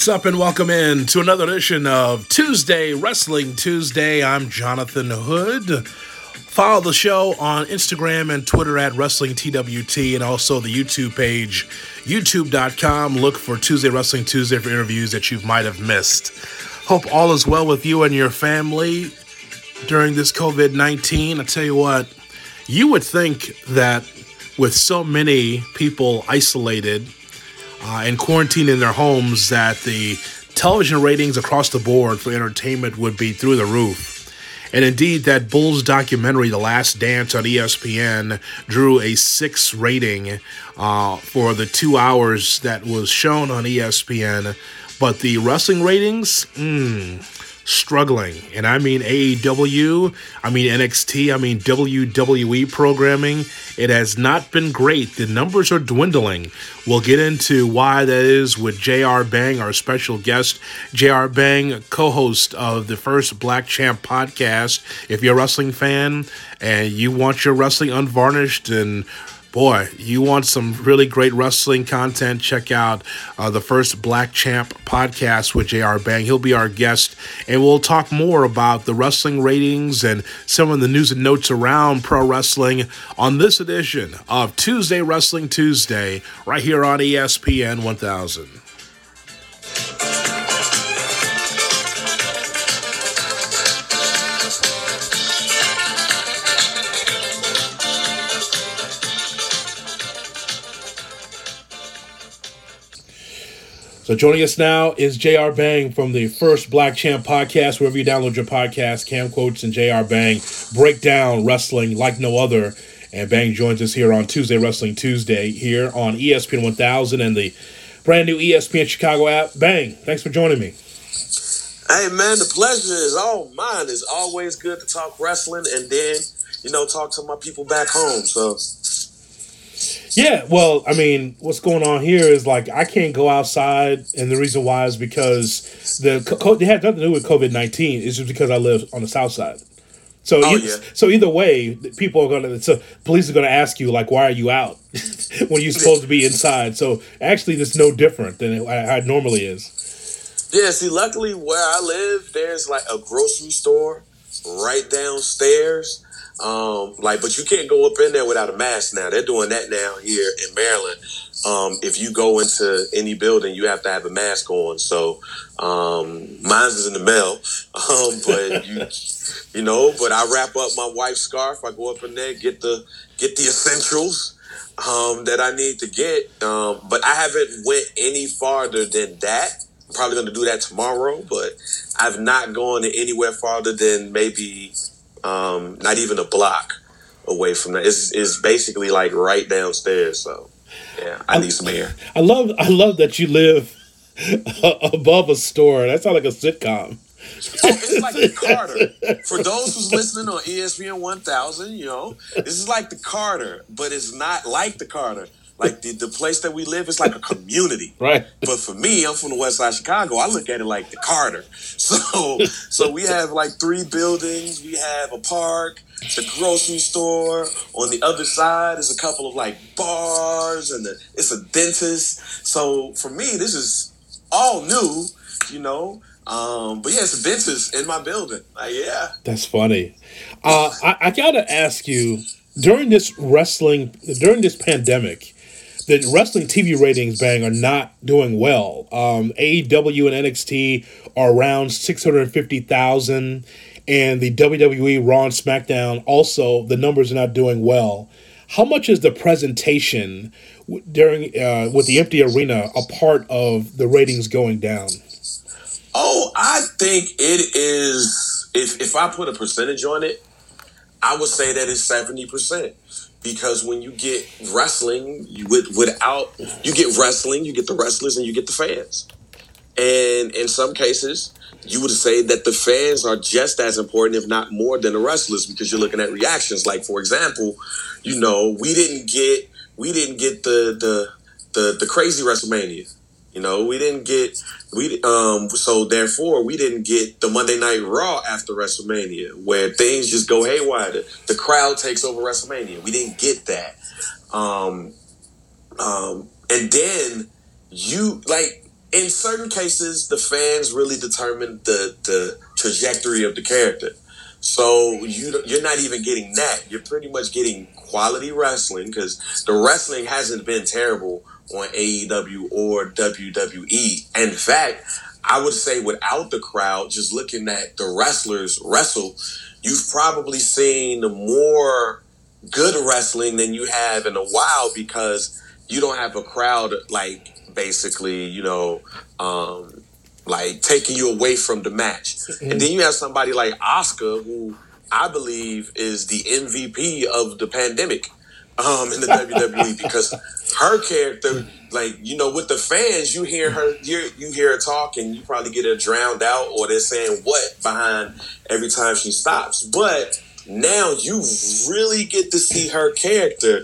What's up, and welcome in to another edition of Tuesday Wrestling Tuesday. I'm Jonathan Hood. Follow the show on Instagram and Twitter at Wrestling TWT and also the YouTube page, youtube.com. Look for Tuesday Wrestling Tuesday for interviews that you might have missed. Hope all is well with you and your family during this COVID 19. I tell you what, you would think that with so many people isolated, uh, and quarantined in their homes that the television ratings across the board for entertainment would be through the roof. And indeed, that Bulls documentary, The Last Dance on ESPN, drew a six rating uh, for the two hours that was shown on ESPN. But the wrestling ratings, mm, struggling. And I mean AEW, I mean NXT, I mean WWE programming. It has not been great. The numbers are dwindling. We'll get into why that is with JR Bang, our special guest. JR Bang, co host of the first Black Champ podcast. If you're a wrestling fan and you want your wrestling unvarnished and boy, you want some really great wrestling content, check out uh, the first Black Champ podcast with JR Bang. He'll be our guest, and we'll talk more about the wrestling ratings and some of the news and notes around pro wrestling on this edition of Tuesday Wrestling Tuesday, right here on ESPN 1000. So joining us now is JR Bang from the first Black Champ podcast. Wherever you download your podcast, Cam Quotes and JR Bang break down wrestling like no other. And Bang joins us here on Tuesday Wrestling Tuesday here on ESPN 1000 and the brand new ESPN Chicago app. Bang, thanks for joining me. Hey man, the pleasure is all mine. It's always good to talk wrestling and then, you know, talk to my people back home. So yeah, well, I mean, what's going on here is like I can't go outside, and the reason why is because the co- it had nothing to do with COVID nineteen. It's just because I live on the south side. So, Oh, yeah. so either way, people are gonna. So police are gonna ask you like, why are you out when you're supposed to be inside? So actually, it's no different than it, how it normally is. yeah, see, luckily where I live, there's like a grocery store right downstairs. Um, like, but you can't go up in there without a mask now. They're doing that now here in Maryland. Um, if you go into any building, you have to have a mask on. So, um, mine's is in the mail. Um, but you, you know, but I wrap up my wife's scarf. I go up in there, get the get the essentials um, that I need to get. Um, but I haven't went any farther than that. I'm probably going to do that tomorrow, but I've not gone to anywhere farther than maybe um, not even a block away from that. It's, it's basically like right downstairs. So yeah, I need some air. I love I love that you live above a store. That sounds like a sitcom. Oh, it's like the Carter. For those who's listening on ESPN 1000, you know, this is like the Carter, but it's not like the Carter. Like the, the place that we live is like a community. Right. But for me, I'm from the west side of Chicago. I look at it like the Carter. So so we have like three buildings. We have a park, the grocery store. On the other side is a couple of like bars and the, it's a dentist. So for me, this is all new, you know. Um, but yeah, it's a dentist in my building. Like, yeah. That's funny. Uh, I, I gotta ask you during this wrestling during this pandemic, the wrestling TV ratings bang are not doing well. Um, AEW and NXT are around six hundred fifty thousand, and the WWE Raw and SmackDown also the numbers are not doing well. How much is the presentation during uh, with the empty arena a part of the ratings going down? Oh, I think it is. If if I put a percentage on it, I would say that it's seventy percent. Because when you get wrestling, you with without you get wrestling, you get the wrestlers and you get the fans. And in some cases, you would say that the fans are just as important, if not more, than the wrestlers, because you're looking at reactions. Like for example, you know, we didn't get we didn't get the the the, the crazy WrestleMania. You know, we didn't get we um so therefore we didn't get the Monday Night Raw after WrestleMania where things just go haywire. The, the crowd takes over WrestleMania. We didn't get that. Um um and then you like in certain cases, the fans really determine the the trajectory of the character. So you you're not even getting that. You're pretty much getting quality wrestling because the wrestling hasn't been terrible on AEW or WWE. In fact, I would say without the crowd, just looking at the wrestlers wrestle, you've probably seen more good wrestling than you have in a while because you don't have a crowd like basically, you know, um, like taking you away from the match. Mm-hmm. And then you have somebody like Asuka who I believe is the MVP of the pandemic um, in the WWE because her character, like you know, with the fans, you hear her, you you hear her talk, and you probably get her drowned out, or they're saying what behind every time she stops. But now you really get to see her character,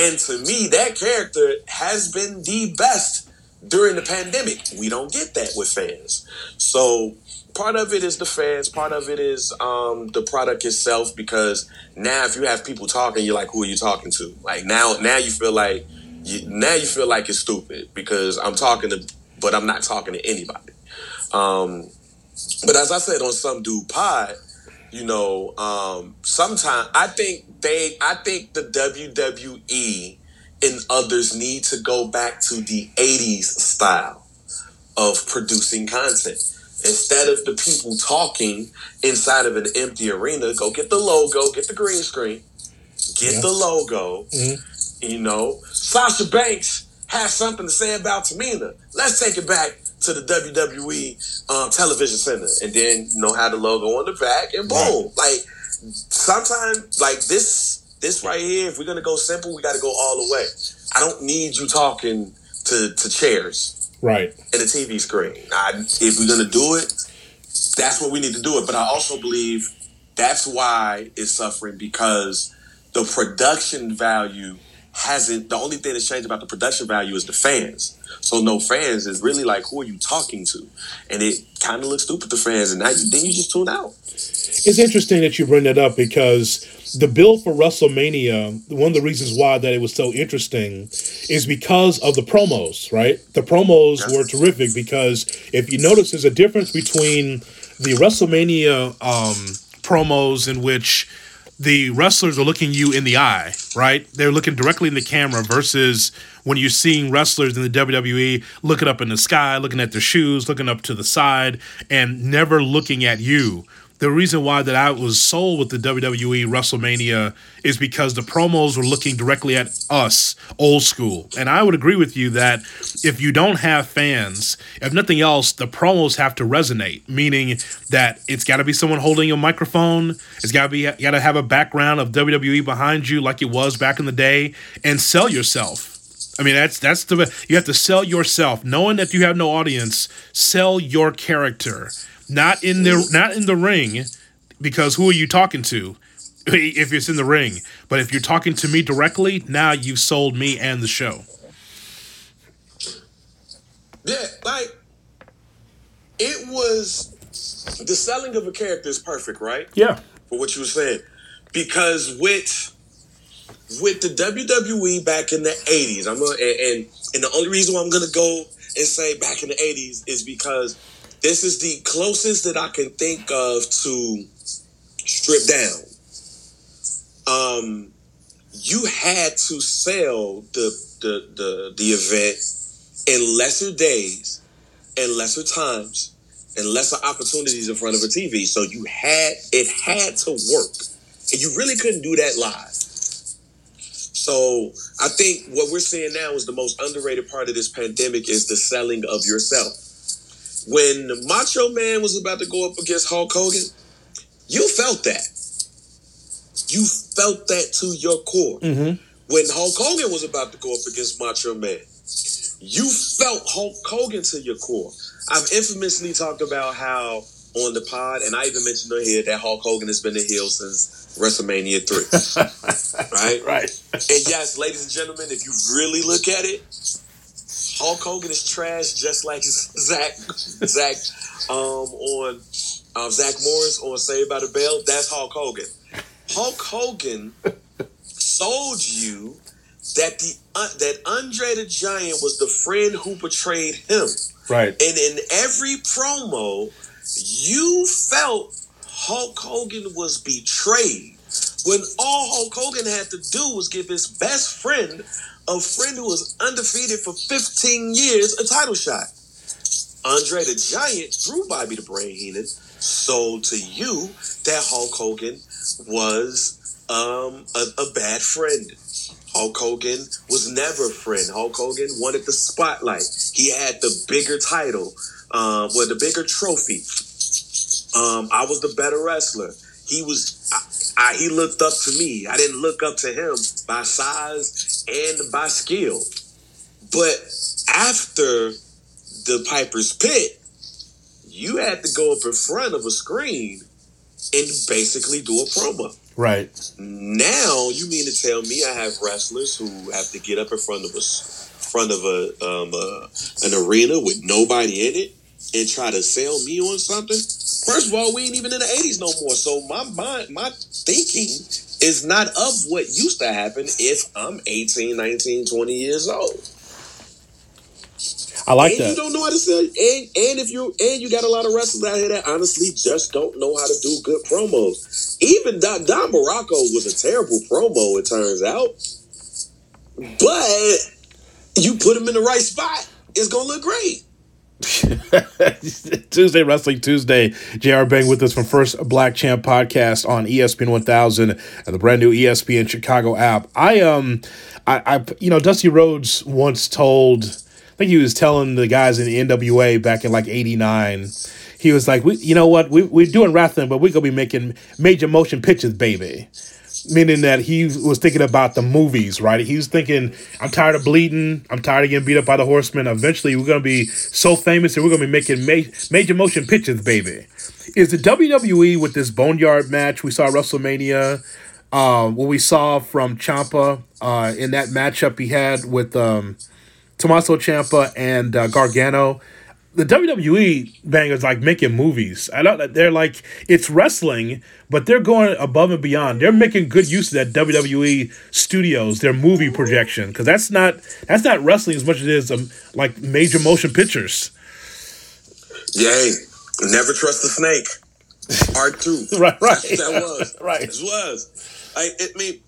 and to me, that character has been the best during the pandemic. We don't get that with fans, so part of it is the fans, part of it is um, the product itself. Because now, if you have people talking, you're like, who are you talking to? Like now, now you feel like you, now you feel like it's stupid because I'm talking to, but I'm not talking to anybody. Um, but as I said on some dude pod, you know, um, sometimes I think they, I think the WWE and others need to go back to the '80s style of producing content Instead of the people talking inside of an empty arena, go get the logo, get the green screen, get the logo. Mm-hmm. You know, Sasha Banks has something to say about Tamina. Let's take it back to the WWE um, television center, and then you know have the logo on the back, and boom. Right. Like sometimes, like this, this right here. If we're gonna go simple, we got to go all the way. I don't need you talking to to chairs right and a TV screen. I, if we're gonna do it, that's what we need to do it. But I also believe that's why it's suffering because the production value hasn't. The only thing that's changed about the production value is the fans. So no fans is really like who are you talking to, and it kind of looks stupid to fans, and now you, then you just tune out. It's interesting that you bring that up because the build for WrestleMania, one of the reasons why that it was so interesting is because of the promos, right? The promos yes. were terrific because if you notice, there's a difference between the WrestleMania um, promos in which the wrestlers are looking you in the eye, right? They're looking directly in the camera versus when you're seeing wrestlers in the WWE looking up in the sky, looking at their shoes, looking up to the side, and never looking at you the reason why that I was sold with the WWE WrestleMania is because the promos were looking directly at us, old school. And I would agree with you that if you don't have fans, if nothing else, the promos have to resonate, meaning that it's got to be someone holding a microphone, it's got to be got to have a background of WWE behind you like it was back in the day and sell yourself. I mean, that's that's the you have to sell yourself, knowing that you have no audience. Sell your character, not in the not in the ring, because who are you talking to? If it's in the ring, but if you're talking to me directly, now you've sold me and the show. Yeah, like it was the selling of a character is perfect, right? Yeah, for what you were saying, because with with the WWE back in the '80s, I'm gonna, and and the only reason why I'm gonna go and say back in the '80s is because this is the closest that I can think of to strip down. Um, you had to sell the the the, the event in lesser days in lesser times and lesser opportunities in front of a TV. So you had it had to work, and you really couldn't do that live. So I think what we're seeing now is the most underrated part of this pandemic is the selling of yourself when Macho Man was about to go up against Hulk Hogan, you felt that. You felt that to your core. Mm-hmm. When Hulk Hogan was about to go up against Macho Man, you felt Hulk Hogan to your core. I've infamously talked about how on the pod, and I even mentioned on here that Hulk Hogan has been a heel since WrestleMania 3. right? Right. And yes, ladies and gentlemen, if you really look at it, Hulk Hogan is trash, just like Zach Zach um, on um, Zach Morris on Saved by the Bell. That's Hulk Hogan. Hulk Hogan sold you that the uh, that Andre the Giant was the friend who betrayed him. Right. And in every promo, you felt Hulk Hogan was betrayed when all Hulk Hogan had to do was give his best friend, a friend who was undefeated for 15 years, a title shot. Andre the Giant, through Bobby the Brain Heenan, sold to you that Hulk Hogan was um, a, a bad friend. Hulk Hogan was never a friend. Hulk Hogan wanted the spotlight. He had the bigger title, um, well, the bigger trophy. Um, I was the better wrestler. He was, I, I, he looked up to me. I didn't look up to him by size and by skill. But after the Piper's Pit, you had to go up in front of a screen and basically do a promo. Right. Now you mean to tell me I have wrestlers who have to get up in front of us front of a, um, uh, an arena with nobody in it and try to sell me on something? First of all, we ain't even in the 80s no more. So my mind, my thinking is not of what used to happen if I'm 18, 19, 20 years old. I like and that. you don't know how to sell. And and if you and you got a lot of wrestlers out here that honestly just don't know how to do good promos. Even Don, Don Muraco was a terrible promo. It turns out, but you put him in the right spot, it's gonna look great. Tuesday Wrestling Tuesday. JR Bang with us from First Black Champ podcast on ESPN 1000 and the brand new ESPN Chicago app. I um I, I you know Dusty Rhodes once told I think he was telling the guys in the NWA back in like 89 he was like we you know what we we're doing wrestling but we're to be making major motion pictures baby meaning that he was thinking about the movies, right? He was thinking, I'm tired of bleeding. I'm tired of getting beat up by the horsemen. Eventually, we're going to be so famous and we're going to be making ma- major motion pictures, baby. Is the WWE with this Boneyard match we saw at WrestleMania, um, what we saw from Ciampa uh, in that matchup he had with um, Tommaso Ciampa and uh, Gargano? The WWE bangers like making movies. I don't. They're like it's wrestling, but they're going above and beyond. They're making good use of that WWE studios, their movie projection, because that's not that's not wrestling as much as it is um, like major motion pictures. Yay! Never trust the snake. Part two. right, right. that was right. It was. I, I mean,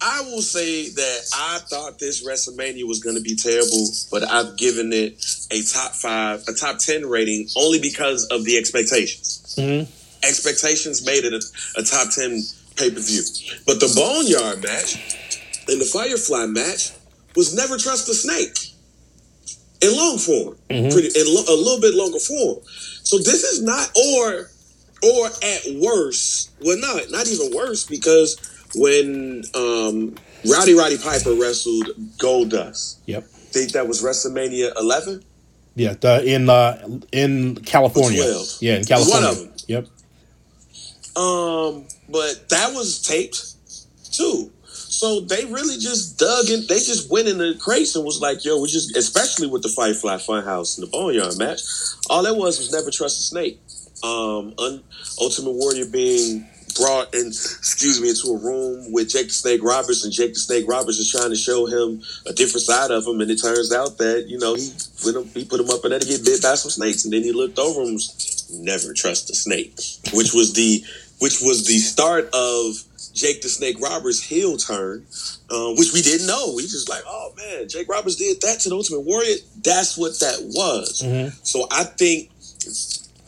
I will say that I thought this WrestleMania was going to be terrible, but I've given it a top five, a top ten rating only because of the expectations. Mm-hmm. Expectations made it a, a top ten pay per view, but the Boneyard match and the Firefly match was never trust the snake in long form, Mhm. pretty in lo- a little bit longer form. So this is not, or or at worst, well, not not even worse because when um, Rowdy Roddy Piper wrestled Goldust, Yep. I think that was WrestleMania 11. Yeah. The, in uh, in California. 12. Yeah, in was one California. of them. Yep. Um, but that was taped too. So they really just dug in. They just went in the crates and was like, "Yo, we just," especially with the Firefly Funhouse and the Boneyard match. All that was was never trust a snake. Um, un- Ultimate Warrior being brought in, excuse me, into a room with Jake the Snake Roberts, and Jake the Snake Roberts is trying to show him a different side of him, and it turns out that you know he went up, he put him up in there to get bit by some snakes, and then he looked over and was never trust a snake, which was the which was the start of Jake the Snake Roberts' heel turn, uh, which we didn't know. We just like, oh man, Jake Roberts did that to the Ultimate Warrior. That's what that was. Mhm. So I think,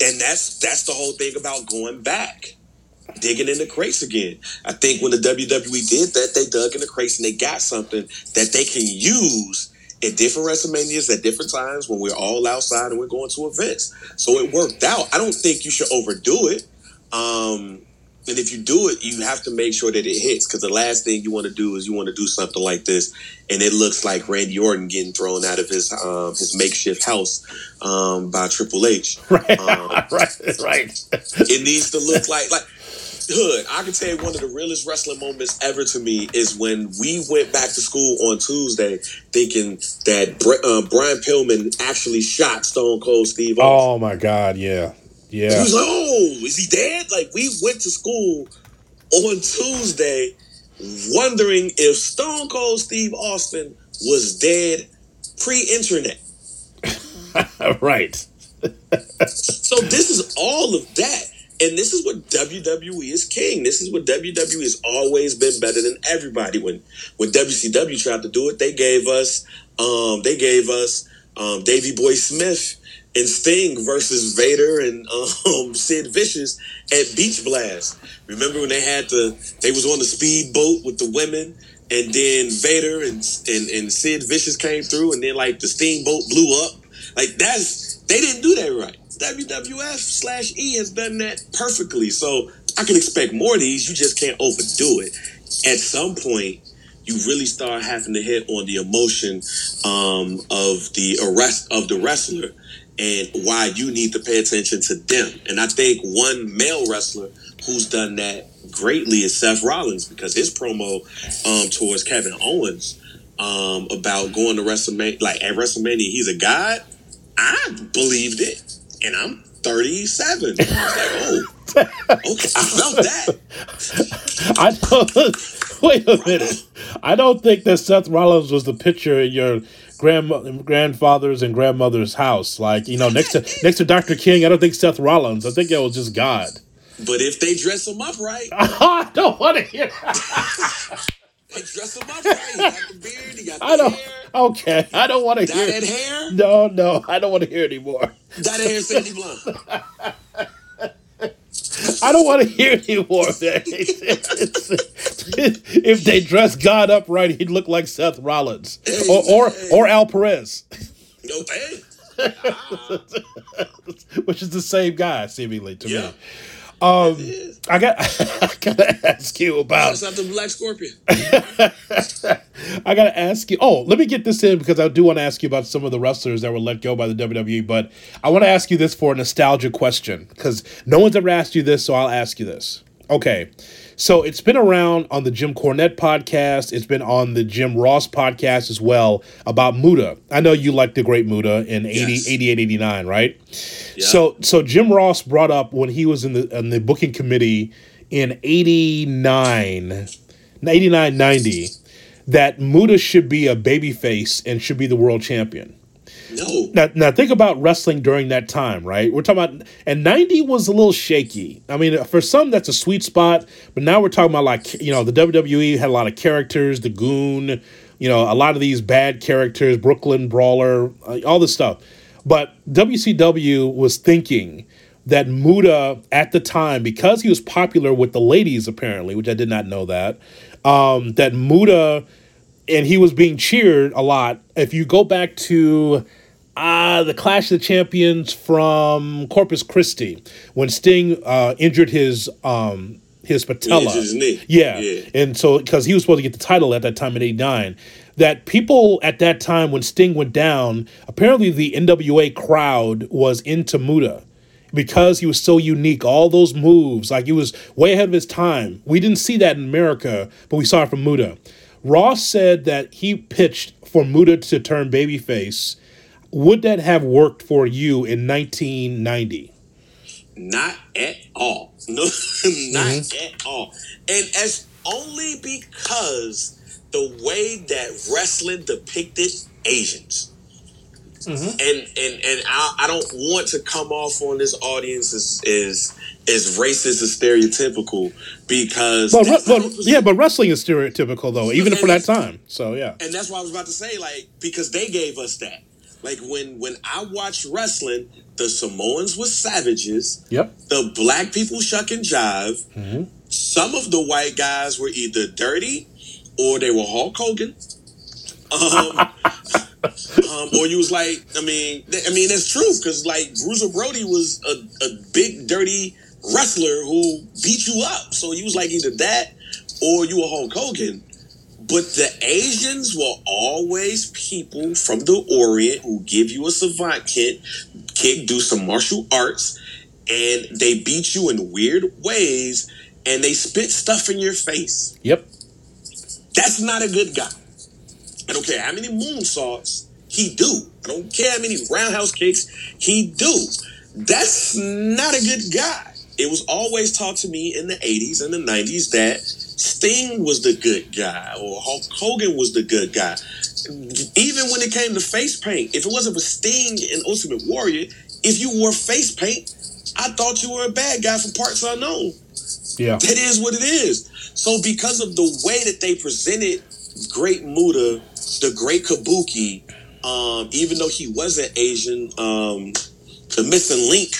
and that's that's the whole thing about going back, digging in the crates again. I think when the WWE did that, they dug in the crates and they got something that they can use at different WrestleManias at different times when we're all outside and we're going to events. So it worked out. I don't think you should overdo it. Um, and if you do it, you have to make sure that it hits because the last thing you want to do is you want to do something like this, and it looks like Randy Orton getting thrown out of his um, his makeshift house um, by Triple H. Right. Um, right. Right. It needs to look like like Hood. I can tell you one of the realest wrestling moments ever to me is when we went back to school on Tuesday, thinking that uh, Brian Pillman actually shot Stone Cold Steve Austin. Oh my God. Yeah. Yeah. He was like, "Oh, is he dead?" Like we went to school on Tuesday, wondering if Stone Cold Steve Austin was dead pre-internet. right. so this is all of that. And this is what WWE is king. This is what WWE has always been better than everybody. When when WCW tried to do it, they gave us um, they gave us um, Davey Boy Smith and Sting versus Vader and um, Sid Vicious at Beach Blast. Remember when they had the they was on the speedboat with the women and then Vader and, and and Sid Vicious came through and then like the steamboat blew up. Like that's they didn't do that right. WWF slash E has done that perfectly. So I can expect more of these. You just can't overdo it. At some point, you really start having to hit on the emotion um, of the arrest of the wrestler and why you need to pay attention to them. And I think one male wrestler who's done that greatly is Seth Rollins because his promo um, towards Kevin Owens um, about going to WrestleMania, like at WrestleMania, he's a god. I believed it and I'm 37. I was like, oh, okay, I felt that. I don't, wait a minute. I don't think that Seth Rollins was the picture in your grand grandfather's and grandmother's house. Like, you know, next to next to Dr. King, I don't think Seth Rollins. I think it was just God. But if they dress him up right, I don't want to hear. They dress him up right. He got the beard. He got the I don't. hair. Okay, I don't want to hear. Dyed hair. No, no, I don't want to hear anymore. Dyed hair, Sandy Blunt. I don't want to hear anymore. if they dress God up right, he'd look like Seth Rollins or or, or Al Perez, No, hey. which is the same guy seemingly to Yeah. me. Um, I got I gotta ask you about Shout out to Black Scorpion. I gotta ask you. Oh, let me get this in because I do want to ask you about some of the wrestlers that were let go by the WWE. But I want to ask you this for a nostalgia question because no one's ever asked you this, so I'll ask you this. Okay, so it's been around on the Jim Cornette podcast. It's been on the Jim Ross podcast as well about Muta. I know you like the great Muta in 80, Yes. 88, 89, right? Yeah. So so Jim Ross brought up when he was in the in the booking committee in 89 89 90 that Muta should be a babyface and should be the world champion. No. Now, now think about wrestling during that time, right? We're talking about, and 90 was a little shaky. I mean, for some, that's a sweet spot, but now we're talking about like, you know, the WWE had a lot of characters, the Goon, you know, a lot of these bad characters, Brooklyn Brawler, uh, all this stuff. But WCW was thinking that Muta at the time, because he was popular with the ladies, apparently, which I did not know that, um, that Muta and he was being cheered a lot. If you go back to uh, the Clash of the Champions from Corpus Christi, when Sting uh, injured his um, his patella, his knee. yeah, Yeah. and so because he was supposed to get the title at that time in '89, that people at that time when Sting went down, apparently the NWA crowd was into Muta because he was so unique. All those moves, like he was way ahead of his time. We didn't see that in America, but we saw it from Muta. Ross said that he pitched for Muta to turn babyface. Would that have worked for you in 1990? Not at all. No, not mm-hmm. at all. And as only because the way that wrestling depicted Asians. Mm-hmm. And and and I, I don't want to come off on this audience as is as racist as stereotypical because re- that's well, yeah, but wrestling is stereotypical though, even for that time. So yeah, and that's what I was about to say, like, because they gave us that. Like when when I watched wrestling, the Samoans were savages, yep. the black people shuck and jive. Mm-hmm. Some of the white guys were either dirty or they were Hulk Hogan. Um, um, or you was like, I mean, th- I mean, that's true because like Bruiser Brody was a, a big dirty wrestler who beat you up. So you was like either that or you were Hulk Hogan. But the Asians were always people from the Orient who give you a savant kit, kick, do some martial arts, and they beat you in weird ways, and they spit stuff in your face. Yep. That's not a good guy. I don't care how many moonsaults he do. I don't care how many roundhouse kicks he do. That's not a good guy. It was always taught to me in the 80s and the 90s that Sting was the good guy or Hulk Hogan was the good guy. Even when it came to face paint, if it wasn't for Sting and Ultimate Warrior, if you wore face paint, I thought you were a bad guy from parts unknown. Yeah. That is what it is. So because of the way that they presented Great Muta, the Great Kabuki, um, even though he wasn't Asian, um, the missing link,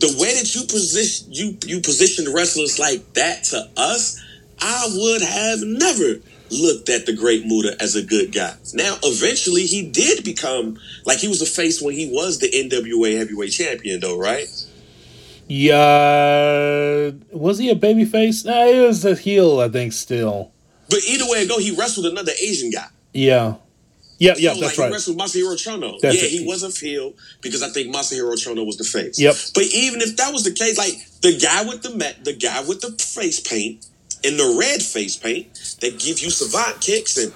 the way that you position you you positioned wrestlers like that to us, I would have never looked at the Great Muta as a good guy. Now, eventually, he did become like he was a face when he was the NWA Heavyweight Champion, though, right? Yeah, was he a babyface? Nah, he was a heel, I think. Still, But either way it go, he wrestled another Asian guy. yeah, yeah, yeah. So, That's like, right. He wrestled Masahiro Chono. That's yeah, it. he was a heel because I think Masahiro Chono was the face. Yep. But even if that was the case, like the guy with the met, the guy with the face paint and the red face paint that give you savant kicks and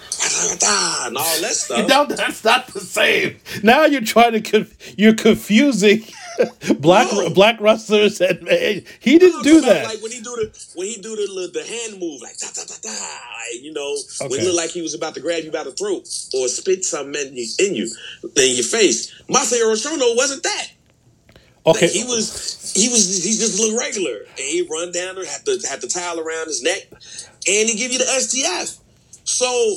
and all that stuff. No, that's not the same. Now you're trying to conf- you're confusing black No. black wrestlers and he didn't I'm do that. Like when he do the when he do the the hand move, like da da da da, like, you know, when Okay. it looked like he was about to grab you by the throat or spit something in you, in you, in your face. Masahiro Chono wasn't that. Okay, Like, he was he was he just looked regular, and he run down there, had the had the towel around his neck, and he give you the STF. So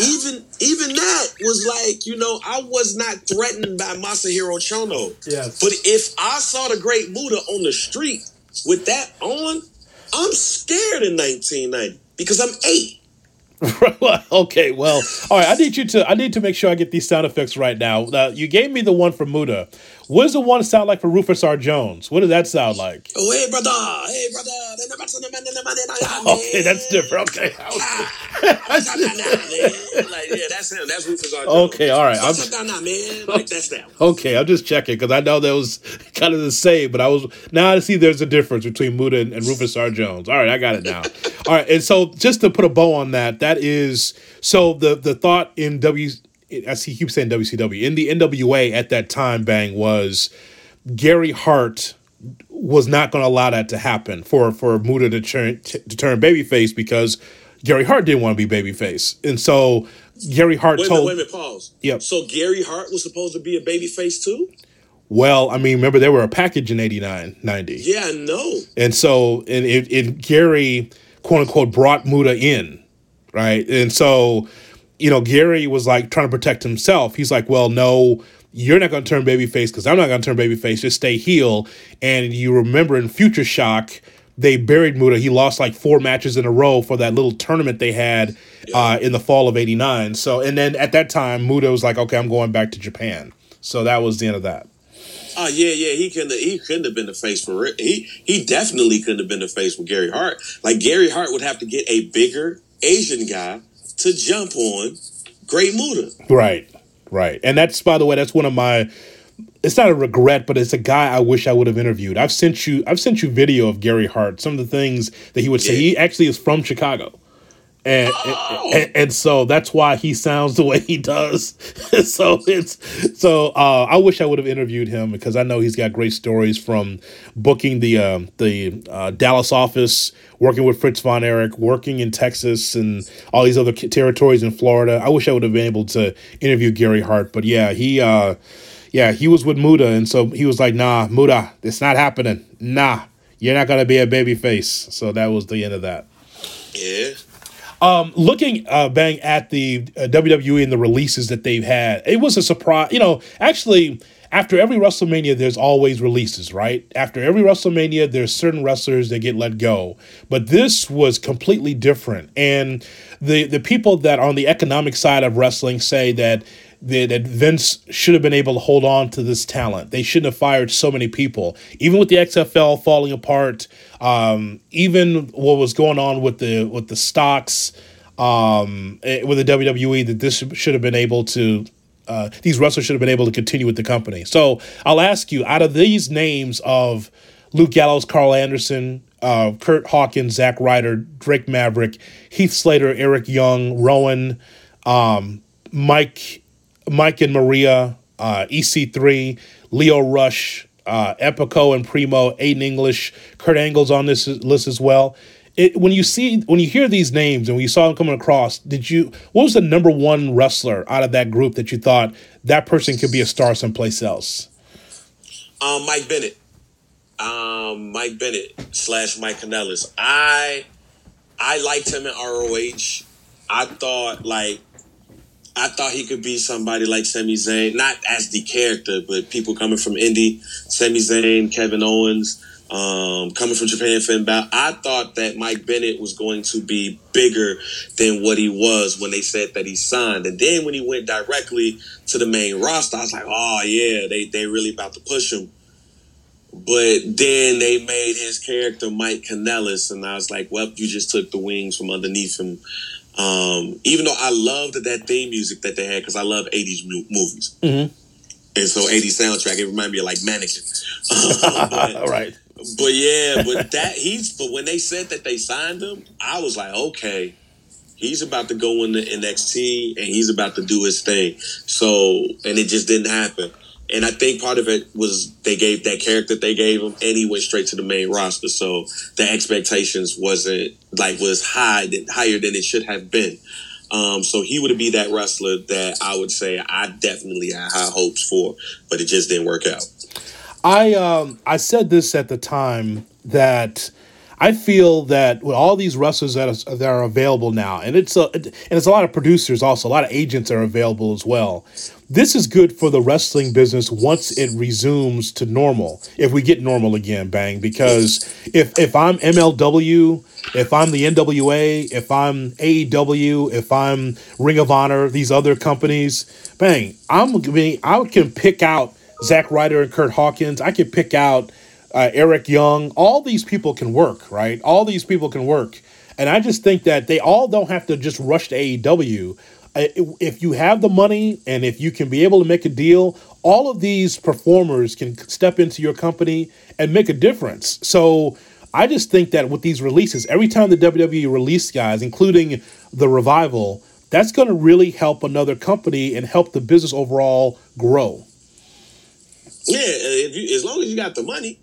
even even that was like you know I was not threatened by Masahiro Chono. Yes. But if I saw the Great Muta on the street with that on, I'm scared in 1990 because I'm eight. Okay, well, all right. I need you to. I need to make sure I get these sound effects right now. Now, you gave me the one for Muta. What does the one sound like for Rufus R. Jones? What does that sound like? Oh hey brother, hey brother. Okay, that's different. Okay, ah, like yeah, that's him. That's Rufus R. Jones. okay, all right. I'm, Nah, nah, man. Like that's them. okay, I'm just checking because I know that was kind of the same, but I was now I see there's a difference between Muta and, and Rufus R. Jones. All right, I got it now. all right, and so just to put a bow on that, that is so the the thought in W. As he keeps saying WCW in the NWA at that time, bang was Gary Hart was not going to allow that to happen for for Muta to turn to turn babyface because Gary Hart didn't want to be babyface, and so Gary Hart Wait minute, told. wait a minute, pause. Yep. So Gary Hart was supposed to be a baby face too? Well, I mean, remember they were a package in 89, 90. Yeah, I know. And so, and it, it Gary, quote unquote, brought Muta in, right? And so, you know, Gary was like trying to protect himself. He's like, well, no, you're not going to turn babyface because I'm not going to turn babyface. Just stay heel. And you remember in Future Shock, they buried Muta. He lost like four matches in a row for that little tournament they had uh, in the fall of 89. So, and then at that time, Muta was like, okay, I'm going back to Japan. So that was the end of that. Oh yeah, yeah. He couldn't. He couldn't have been the face for it. He he definitely couldn't have been the face with Gary Hart. Like Gary Hart would have to get a bigger Asian guy to jump on Great Muta. Right, right. And that's, by the way, that's one of my. It's not a regret, but it's a guy I wish I would have interviewed. I've sent you, I've sent you video of Gary Hart. Some of the things that he would say. Yeah. He actually is from Chicago, and, Oh. and and so that's why he sounds the way he does. so it's so uh, I wish I would have interviewed him because I know he's got great stories from booking the um, the uh, Dallas office, working with Fritz von Erich, working in Texas, and all these other territories in Florida. I wish I would have been able to interview Gary Hart, but yeah, he. Uh, yeah, he was with Muta, and so he was like, "Nah, Muta, it's not happening. Nah, you're not gonna be a baby face." So that was the end of that Yeah. Looking uh, bang at the uh, WWE and the releases that they've had, it was a surprise. You know, actually, after every WrestleMania, there's always releases, right? After every WrestleMania, there's certain wrestlers that get let go, but this was completely different. And the the people that on the economic side of wrestling say that. That that Vince should have been able to hold on to this talent. They shouldn't have fired so many people. Even with the XFL falling apart, um, even what was going on with the with the stocks, um, eh, with the WWE that this should have been able to. Uh, these wrestlers should have been able to continue with the company. So I'll ask you, out of these names of Luke Gallows, Karl Anderson, uh, Kurt Hawkins, Zack Ryder, Drake Maverick, Heath Slater, Eric Young, Rowan, um, Mike, Mike and Maria, uh, EC3, Lio Rush, uh, Epico and Primo, Aiden English, Kurt Angle's on this list as well. it, when you see when you hear these names and when you saw them coming across, did you what was the number one wrestler out of that group that you thought that person could be a star someplace else? Um, Mike Bennett. Um, Mike Bennett slash Mike Kanellis. I I liked him in ROH. I thought like I thought he could be somebody like Sami Zayn, not as the character, but people coming from Indy, Sami Zayn, Kevin Owens, um, coming from Japan, Finn Balor. I thought that Mike Bennett was going to be bigger than what he was when they said that he signed. And then when he went directly to the main roster, I was like, oh yeah, they they really about to push him. But then they made his character Mike Kanellis, and I was like, well, you just took the wings from underneath him. Um, even though I loved that theme music that they had because I love 80s movies. Mm-hmm. And so 80s soundtrack, it reminded me of like Mannequin. but, right. But yeah, but that he's but when they said that they signed him, I was like, okay, he's about to go into NXT and he's about to do his thing. So and it just didn't happen. And I think part of it was they gave that character they gave him, and he went straight to the main roster. So the expectations wasn't like was high, higher than it should have been. Um, so he would be that wrestler that I would say I definitely had high hopes for, but it just didn't work out. I um, I said this at the time that I feel that with all these wrestlers that are, that are available now, and it's a and it's a lot of producers also, a lot of agents are available as well. This is good for the wrestling business once it resumes to normal. If we get normal again, bang. Because if if I'm MLW, if I'm the NWA, if I'm AEW, if I'm Ring of Honor, these other companies, bang, I'm I can pick out Zack Ryder and Kurt Hawkins. I can pick out uh, Eric Young. All these people can work, right? All these people can work. And I just think that they all don't have to just rush to AEW. If you have the money and if you can be able to make a deal, all of these performers can step into your company and make a difference. So I just think that with these releases, every time the WWE release guys, including the revival, that's going to really help another company and help the business overall grow. Yeah, you, as long as you got the money,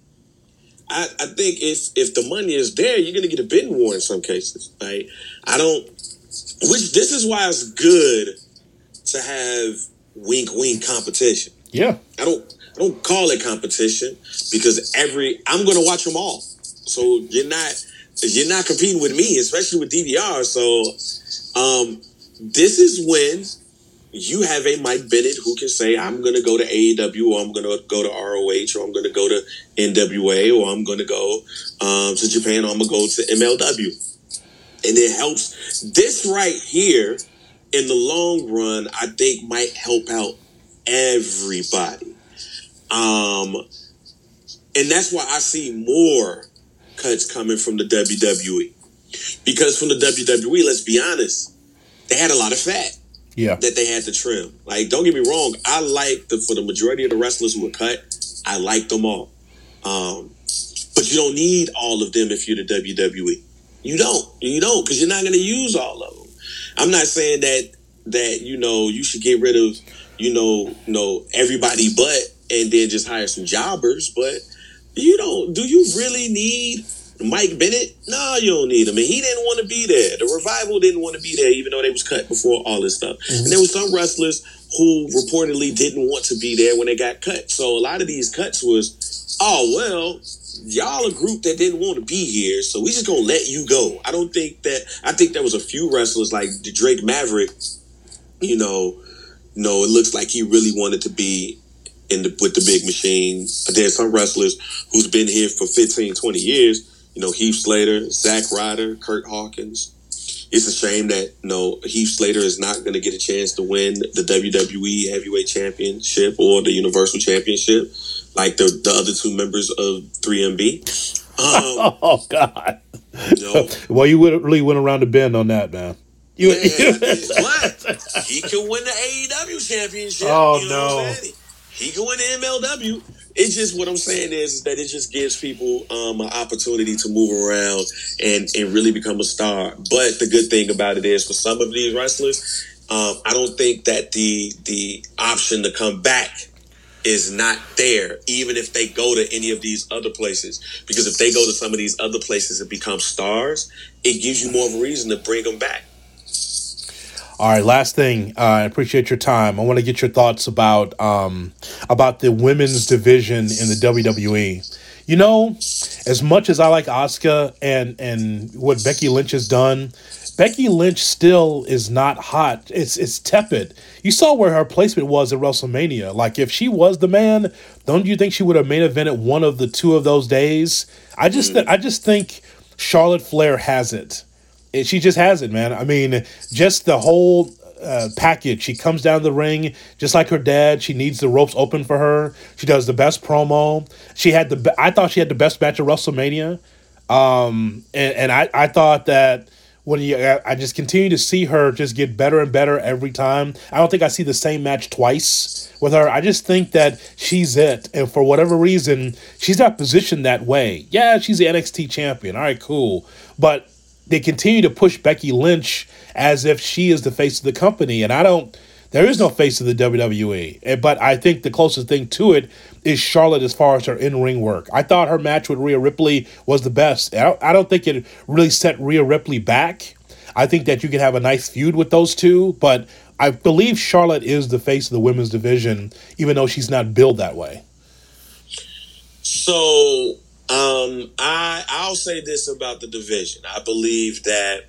I, I think if if the money is there, you're gonna get a bidding war in some cases. Right? I don't. Which this is why it's good to have wink wink competition. Yeah. I don't I don't call it competition because every I'm gonna watch them all. So you're not you're not competing with me, especially with DVR. So um, this is when you have a Mike Bennett who can say, I'm going to go to AEW or I'm going to go to ROH or I'm going to go to NWA or I'm going to go um, to Japan or I'm going to go to MLW. And it helps. This right here, in the long run, I think might help out everybody. Um, and that's why I see more cuts coming from the WWE. Because from the WWE, let's be honest, they had a lot of fat yeah. that they had to trim. Like, don't get me wrong, I like the for the majority of the wrestlers who were cut, I like them all. Um, but you don't need all of them if you're the WWE. You don't. You don't, because you're not going to use all of them. I'm not saying that that you know you should get rid of you know you know everybody but and then just hire some jobbers, but you don't. Do you really need Mike Bennett, no, you don't need him. And he didn't want to be there. The revival didn't want to be there, even though they was cut before all this stuff. Mm-hmm. And there was some wrestlers who reportedly didn't want to be there when they got cut. So a lot of these cuts was, oh well, y'all a group that didn't want to be here, so we just gonna let you go. I don't think that. I think there was a few wrestlers like the Drake Maverick. You know, you know, it looks like he really wanted to be in the with the big machine. There's some wrestlers who's been here for 15, 20 years you know, Heath Slater, Zack Ryder, Kurt Hawkins. It's a shame that you know Heath Slater is not going to get a chance to win the WWE Heavyweight Championship or the Universal Championship like the, the other two members of 3MB. Um, oh God! You know, well, you really went around the bend on that, man. You, man, but he can win the AEW championship. Oh you know no! He can win the MLW it's just what I'm saying is, is that it just gives people um, an opportunity to move around and, and really become a star. But the good thing about it is, for some of these wrestlers, um, I don't think that the the option to come back is not there, even if they go to any of these other places. Because if they go to some of these other places and become stars, it gives you more of a reason to bring them back. All right, last thing. Uh, I appreciate your time. I want to get your thoughts about um, about the women's division in the WWE. You know, as much as I like Asuka and and what Becky Lynch has done, Becky Lynch still is not hot. It's it's tepid. You saw where her placement was at WrestleMania. Like if she was the man, don't you think she would have main evented one of the two of those days? I just th- I just think Charlotte Flair has it. it. She just has it, man. I mean, just the whole uh, package. She comes down the ring just like her dad. She needs the ropes open for her. She does the best promo. She had the. Be- I thought she had the best match at WrestleMania, um, and and I I thought that when you I just continue to see her just get better and better every time. I don't think I see the same match twice with her. I just think that she's it, and for whatever reason, she's not positioned that way. Yeah, she's the NXT champion. All right, cool, but they continue to push Becky Lynch as if she is the face of the company, and I don't. There is no face of the WWE, but I think the closest thing to it is Charlotte as far as her in ring work. I thought her match with Rhea Ripley was the best. I don't, think it really set Rhea Ripley back. I think that you can have a nice feud with those two, but I believe Charlotte is the face of the women's division, even though she's not billed that way. So um, I I'll say this about the division. I believe that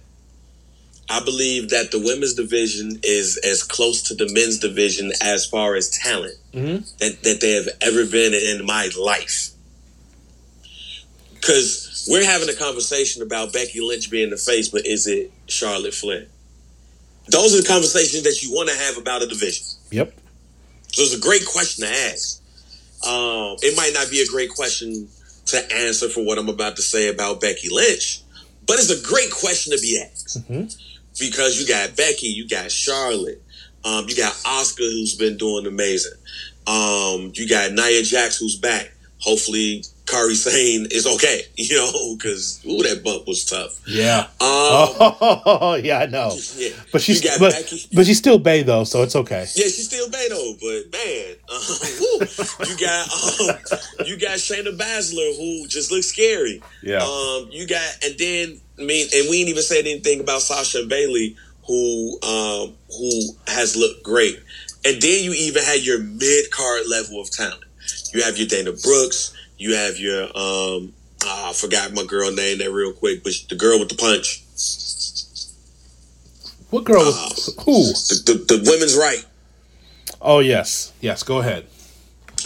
I believe that the women's division is as close to the men's division as far as talent mm-hmm. that, that they have ever been in my life. Because we're having a conversation about Becky Lynch being the face, but is it Charlotte Flair? Those are the conversations that you want to have about a division. Yep. So it's a great question to ask. Um, it might not be a great question to answer for what I'm about to say about Becky Lynch, but it's a great question to be asked. Mm-hmm because you got Becky, you got Charlotte, um, you got Asuka who's been doing amazing. Um, you got Nia Jax who's back. Hopefully, Kairi Sane is okay. You know, because ooh, that bump was tough. Yeah. Um, oh, yeah, I know. Yeah. But she's but, but she's still Bay though, so it's okay. Yeah, she's still Bay though. But man, uh, you got um, you got Shayna Baszler who just looks scary. Yeah. Um, you got and then mean, and we ain't even said anything about Sasha Bayley, who um, who has looked great. And then you even had your mid card level of talent. You have your Dana Brooks. You have your um, oh, I forgot my girl name that real quick, but the girl with the punch. What girl? Uh, who? The, the, the women's right. Oh yes, yes. Go ahead.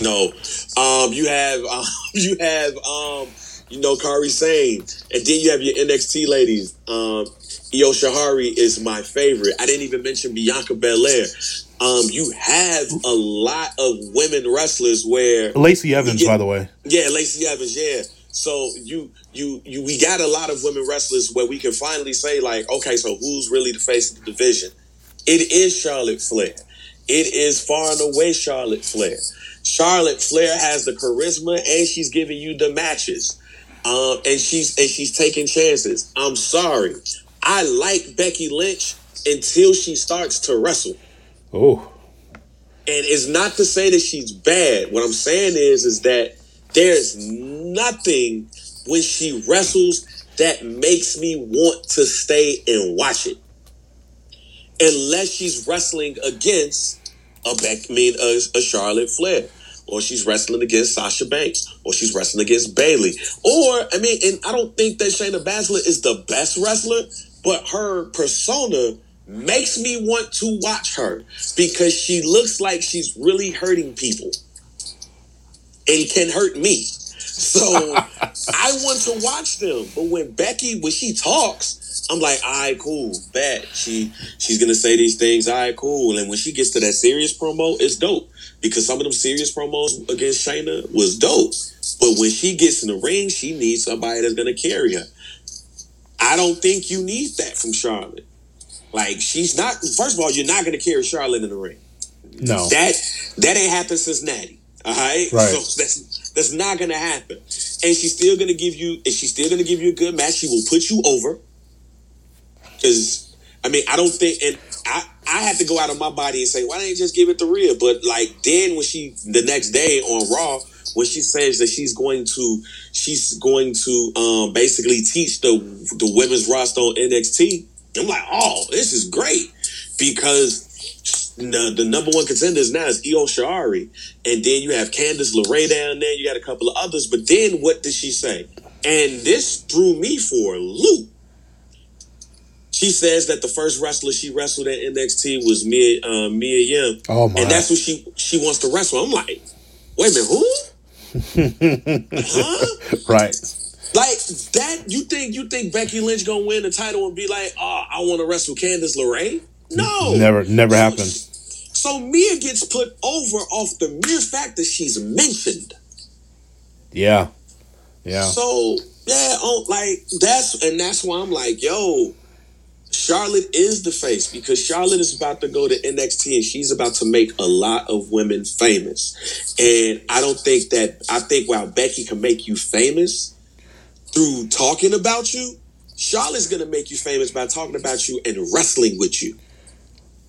No, um, you have um, you have um, you know, Kairi Sane. And then you have your NXT ladies. Um, Io Shirai is my favorite. I didn't even mention Bianca Belair. Um, you have a lot of women wrestlers where Lacey Evans, get, by the way. Yeah, Lacey Evans, yeah. So you you you we got a lot of women wrestlers where we can finally say, like, okay, so who's really the face of the division? It is Charlotte Flair. It is far and away Charlotte Flair. Charlotte Flair has the charisma and she's giving you the matches. Um, and she's and she's taking chances. I'm sorry. I like Becky Lynch until she starts to wrestle. Oh. And it's not to say that she's bad. What I'm saying is is that there's nothing when she wrestles that makes me want to stay and watch it. Unless she's wrestling against a Beck, I mean a, a Charlotte Flair or she's wrestling against Sasha Banks, or she's wrestling against Bayley. Or, I mean, and I don't think that Shayna Baszler is the best wrestler, but her persona makes me want to watch her because she looks like she's really hurting people and can hurt me. So I want to watch them. But when Becky, when she talks, I'm like, all right, cool, bet she she's gonna say these things. All right, cool. And when she gets to that serious promo, it's dope because some of them serious promos against Shayna was dope. But when she gets in the ring, she needs somebody that's gonna carry her. I don't think you need that from Charlotte. Like she's not. First of all, you're not gonna carry Charlotte in the ring. No, that that ain't happened since Natty. All right, right. So that's that's not gonna happen. And she's still gonna give you. And she's still gonna give you a good match. She will put you over. Because I mean, I don't think, and I had to go out of my body and say, why didn't you just give it to Rhea? But like then when she the next day on Raw, when she says that she's going to she's going to um, basically teach the the women's roster on NXT, I'm like, oh, this is great because the, the number one contenders now is Io Shirai, and then you have Candice LeRae down there. You got a couple of others, but then what did she say? And this threw me for a loop. She says that the first wrestler she wrestled at NXT was Mia uh, Mia Yim, oh my. and that's who she she wants to wrestle. I'm like, wait a minute, who? huh? Right. Like that, you think you think Becky Lynch gonna win the title and be like, oh, I want to wrestle Candice LeRae? No, never, never so, happened. So Mia gets put over off the mere fact that she's mentioned. Yeah, yeah. So yeah, oh, like that's and that's why I'm like, yo, Charlotte is the face because Charlotte is about to go to NXT and she's about to make a lot of women famous. And I don't think that I think while Becky can make you famous through talking about you, Charlotte's gonna make you famous by talking about you and wrestling with you.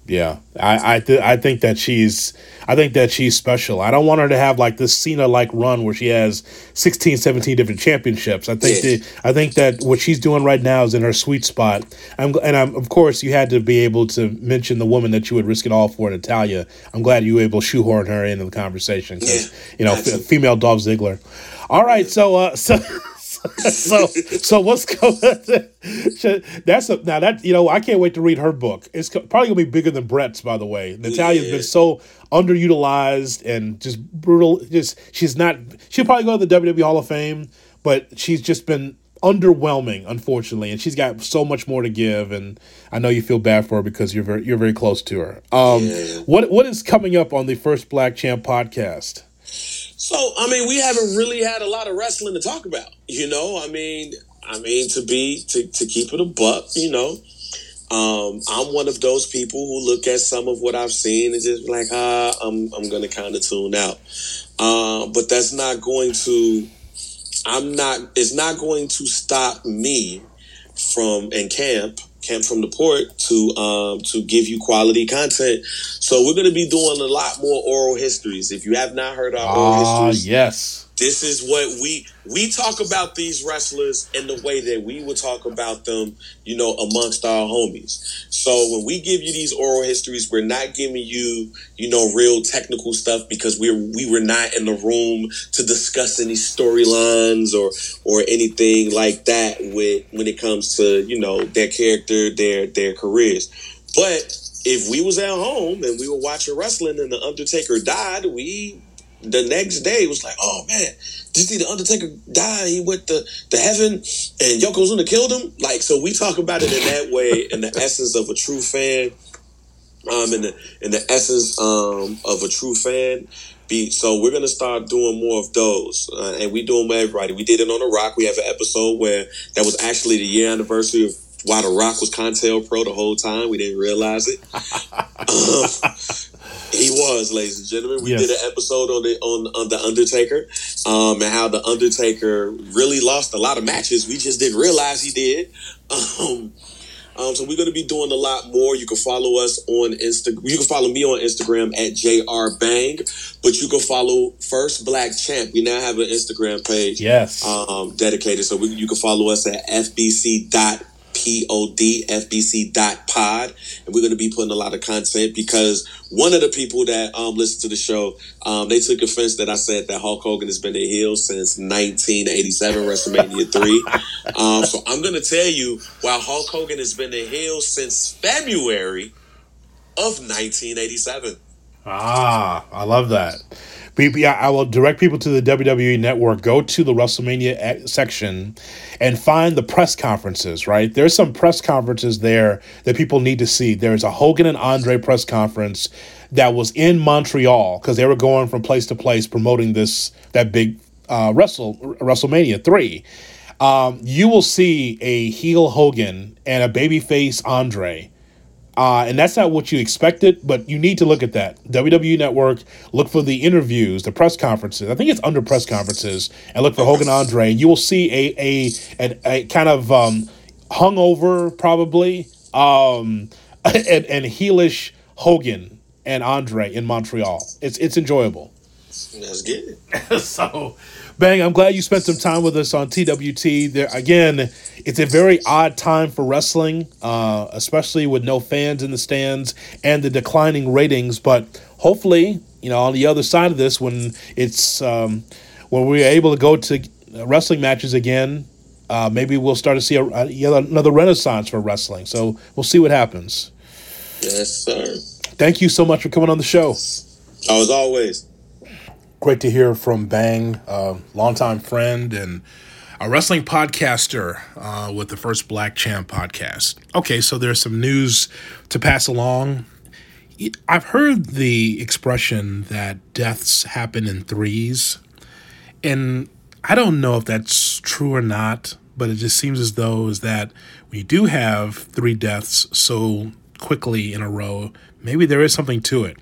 Yeah, I I, th- I think that she's I think that she's special. I don't want her to have like this Cena like run where she has 16, 17 different championships. I think yeah. that I think that what she's doing right now is in her sweet spot. I'm and I'm of course you had to be able to mention the woman that you would risk it all for, Natalya. I'm glad you were able to shoehorn her into the conversation because yeah, you know f- female Dolph Ziggler. All right, so uh so. so so what's going that's a now that you know i can't wait to read her book. It's probably gonna be bigger than brett's by the way. Natalya's yeah. been so underutilized and just brutal just she's not she'll probably go to the wwe hall of fame but she's just been underwhelming unfortunately and she's got so much more to give and i know you feel bad for her because you're very you're very close to her. Um yeah. what what is coming up on the first black champ podcast so, I mean, we haven't really had a lot of wrestling to talk about. You know, I mean, I mean to be to to keep it a buck. You know, um, I'm one of those people who look at some of what I've seen and just like, ah, I'm I'm gonna kind of tune out. Uh, but that's not going to. I'm not. It's not going to stop me from in camp Camp from the Port to um, to give you quality content. So we're going to be doing a lot more oral histories. If you have not heard our oral ah, histories, yes, this is what we we talk about these wrestlers in the way that we would talk about them, you know, amongst our homies. So when we give you these oral histories, we're not giving you, you know, real technical stuff because we're we were not in the room to discuss any storylines or or anything like that with when it comes to, you know, their character, their their careers. But if we was at home and we were watching wrestling and the Undertaker died, we the next day was like, oh man, did you see the Undertaker die? He went to, to heaven and Yokozuna killed him. Like, so we talk about it in that way, in the essence of a true fan, um, in the in the essence um of a true fan. Be so we're gonna start doing more of those, uh, and we do them with everybody. We did it on the Rock. We have an episode where that was actually the year anniversary of why the Rock was COINTELPRO the whole time. We didn't realize it. um, he was, ladies and gentlemen. We yes. did an episode on the on, on the Undertaker, um, and how the Undertaker really lost a lot of matches. We just didn't realize he did. Um, um, so we're going to be doing a lot more. You can follow us on Instagram. You can follow me on Instagram at jrbang, but you can follow First Black Champ. We now have an Instagram page. Yes. Um, dedicated. So we, you can follow us at fbc dot P-O-D, dot pod. And we're going to be putting a lot of content because one of the people that um, listen to the show, um, they took offense that I said that Hulk Hogan has been a heel since 1987 WrestleMania 3. Um, so I'm going to tell you, while Hulk Hogan has been a heel since February of 1987. Ah, I love that. I will direct people to the WWE Network. Go to the WrestleMania section and find the press conferences. Right, there's some press conferences there that people need to see. There's a Hogan and Andre press conference that was in Montreal because they were going from place to place promoting this that big uh, Wrestle WrestleMania three. Um, you will see a heel Hogan and a babyface Andre uh, and that's not what you expected, but you need to look at that. WWE Network, look for the interviews, the press conferences. I think it's under press conferences, and look for Hogan Andre, and you will see a a, a, a kind of um, hungover, probably, um, and, and heelish Hogan and Andre in Montreal. It's it's enjoyable. Let's get it. so, Bang, I'm glad you spent some time with us on TWT. There again, it's a very odd time for wrestling, uh, especially with no fans in the stands and the declining ratings. But hopefully, you know, on the other side of this, when it's um, when we're able to go to wrestling matches again, uh, maybe we'll start to see a, a, another renaissance for wrestling. So we'll see what happens. Yes, sir. Thank you so much for coming on the show. Oh, as always. Great to hear from Bang, a longtime friend and a wrestling podcaster uh, with the First Black Champ podcast. Okay, so there's some news to pass along. I've heard the expression that deaths happen in threes, and I don't know if that's true or not, but it just seems as though is that we do have three deaths so quickly in a row, maybe there is something to it.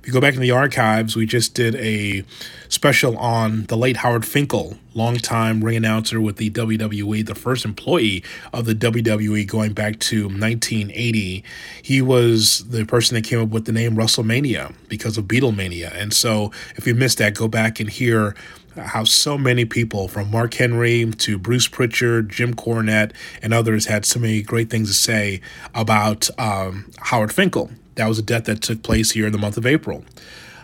If you go back in the archives, we just did a special on the late Howard Finkel, longtime ring announcer with the WWE, the first employee of the WWE going back to 1980. He was the person that came up with the name WrestleMania because of Beatlemania. And so if you missed that, go back and hear how so many people, from Mark Henry to Bruce Pritchard, Jim Cornette, and others, had so many great things to say about um, Howard Finkel. That was a death that took place here in the month of April.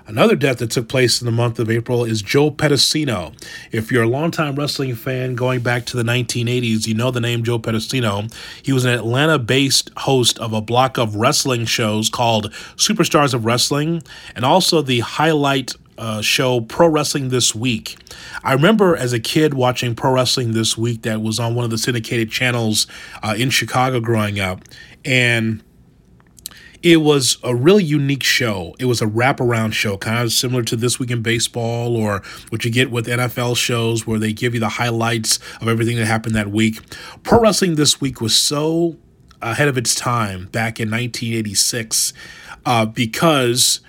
Another death that took place in the month of April is Joe Pedicino. If you're a longtime wrestling fan going back to the 1980s, you know the name Joe Pedicino. He was an Atlanta based host of a block of wrestling shows called Superstars of Wrestling and also the highlight uh, show Pro Wrestling This Week. I remember as a kid watching Pro Wrestling This Week that was on one of the syndicated channels uh, in Chicago growing up. And it was a really unique show. It was a wraparound show, kind of similar to This Week in Baseball or what you get with NFL shows where they give you the highlights of everything that happened that week. Pro Wrestling This Week was so ahead of its time back in 1986 uh, because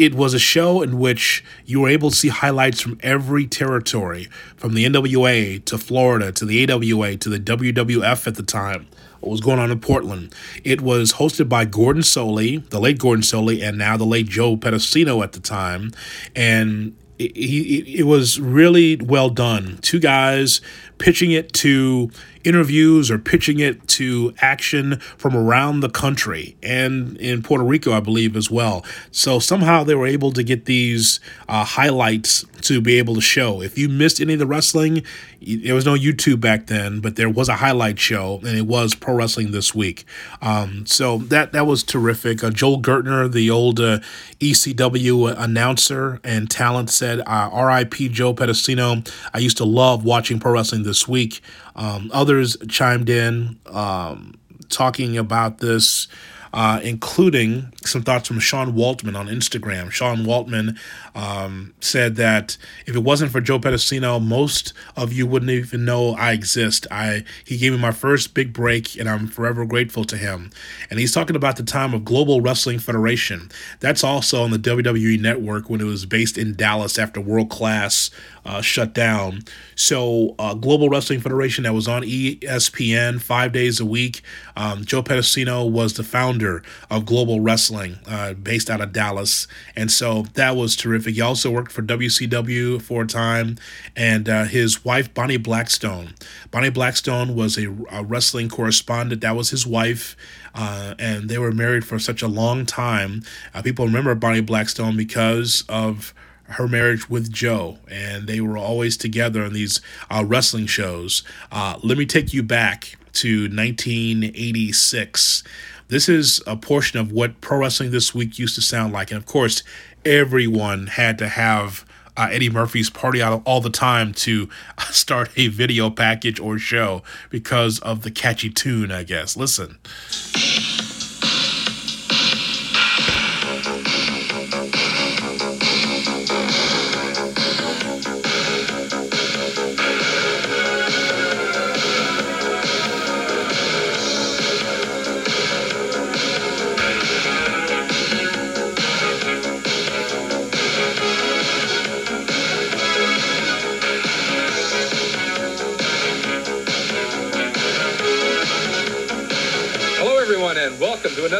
it was a show in which you were able to see highlights from every territory, from the NWA to Florida to the AWA to the WWF at the time. What was going on in Portland? It was hosted by Gordon Solie, the late Gordon Solie, and now the late Joe Pedicino at the time, and it, it, it was really well done. Two guys pitching it to interviews or pitching it to action from around the country and in Puerto Rico, I believe, as well. So somehow they were able to get these uh, highlights to be able to show. If you missed any of the wrestling, there was no YouTube back then, but there was a highlight show, and it was Pro Wrestling This Week. Um, so that that was terrific. Uh, Joel Gertner, the old uh, ECW announcer and talent, said, "R.I.P. Joe Pedicino. I used to love watching Pro Wrestling This Week." Um, others chimed in um, talking about this uh, including some thoughts from Sean Waltman on Instagram. Sean Waltman um, said that if it wasn't for Joe Pedicino, most of you wouldn't even know I exist. I he gave me my first big break, and I'm forever grateful to him. And he's talking about the time of Global Wrestling Federation. That's also on the WWE Network when it was based in Dallas after World Class uh, shut down. So, uh, Global Wrestling Federation that was on ESPN five days a week. Um, Joe Pedicino was the founder of Global Wrestling, uh, based out of Dallas, and so that was terrific. He also worked for WCW for a time, and uh, his wife Bonnie Blackstone. Bonnie Blackstone was a, a wrestling correspondent. That was his wife. Uh, and they were married for such a long time. Uh, people remember Bonnie Blackstone because of her marriage with Joe, and they were always together on these uh, wrestling shows. Uh, let me take you back to 1986. This is a portion of what Pro Wrestling This Week used to sound like. And of course, everyone had to have uh, Eddie Murphy's Party Out all the time to start a video package or show because of the catchy tune, I guess. Listen.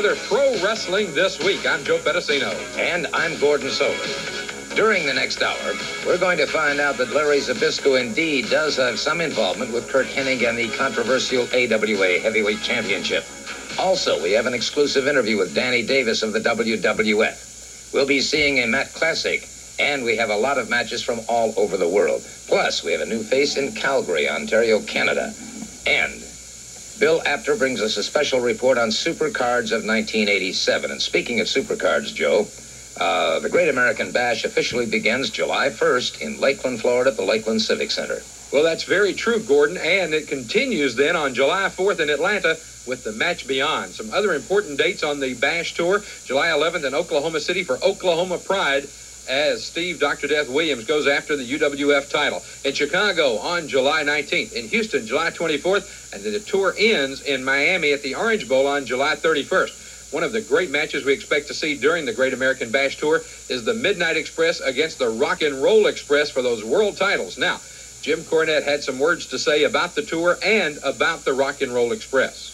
Another Pro Wrestling This Week. I'm Joe Pedicino. And I'm Gordon Solie. During the next hour, we're going to find out that Larry Zbyszko indeed does have some involvement with Curt Hennig and the controversial AWA Heavyweight Championship. Also, we have an exclusive interview with Danny Davis of the WWF. We'll be seeing a Mat Classic, and we have a lot of matches from all over the world. Plus, we have a new face in Calgary, Ontario, Canada. And Bill Apter brings us a special report on Supercards of 1987. And speaking of Supercards, Joe, uh, the Great American Bash officially begins July 1st in Lakeland, Florida, at the Lakeland Civic Center. Well, that's very true, Gordon, and it continues then on July 4th in Atlanta with the match beyond. Some other important dates on the Bash Tour July 11th in Oklahoma City for Oklahoma Pride as Steve Dr. Death Williams goes after the UWF title. In Chicago on July 19th. In Houston, July 24th. And the tour ends in Miami at the Orange Bowl on July 31st. One of the great matches we expect to see during the Great American Bash Tour is the Midnight Express against the Rock and Roll Express for those world titles. Now, Jim Cornette had some words to say about the tour and about the Rock and Roll Express.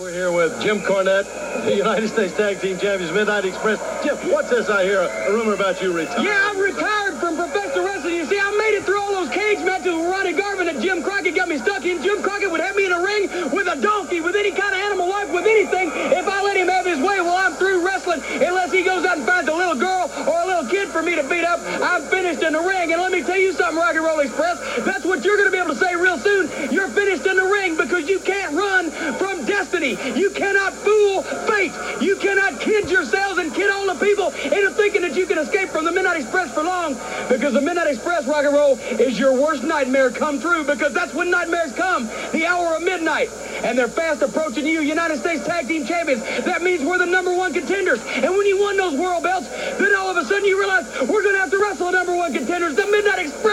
We're here with Jim Cornette, the United States Tag Team Champions, Midnight Express. Jim, what's this I hear? A rumor about you retiring. Yeah, I'm retired from professional wrestling. You see, I made it through all those cage matches with Ronnie Garvin and Jim Crockett got me stuck in. Jim Crockett would have me in a ring with a donkey, with any kind of animal life, with anything. If I let him have his way, well, I'm through wrestling. Unless he goes out and finds a little girl or a little kid for me to beat up, I'm finished in the ring. And let me tell you something, Rock and Roll Express. That's what you're going to be able to say real soon. You're finished in the ring because you can't run from destiny. You cannot fool fate. You cannot kid yourselves and kid all the people into thinking that you can escape from the Midnight Express for long because the Midnight Express rock and roll is your worst nightmare come true because that's when nightmares come, the hour of midnight. And they're fast approaching you, United States Tag Team Champions. That means we're the number one contenders. And when you won those world belts, then all of a sudden you realize we're going to have to wrestle the number one contenders, the Midnight Express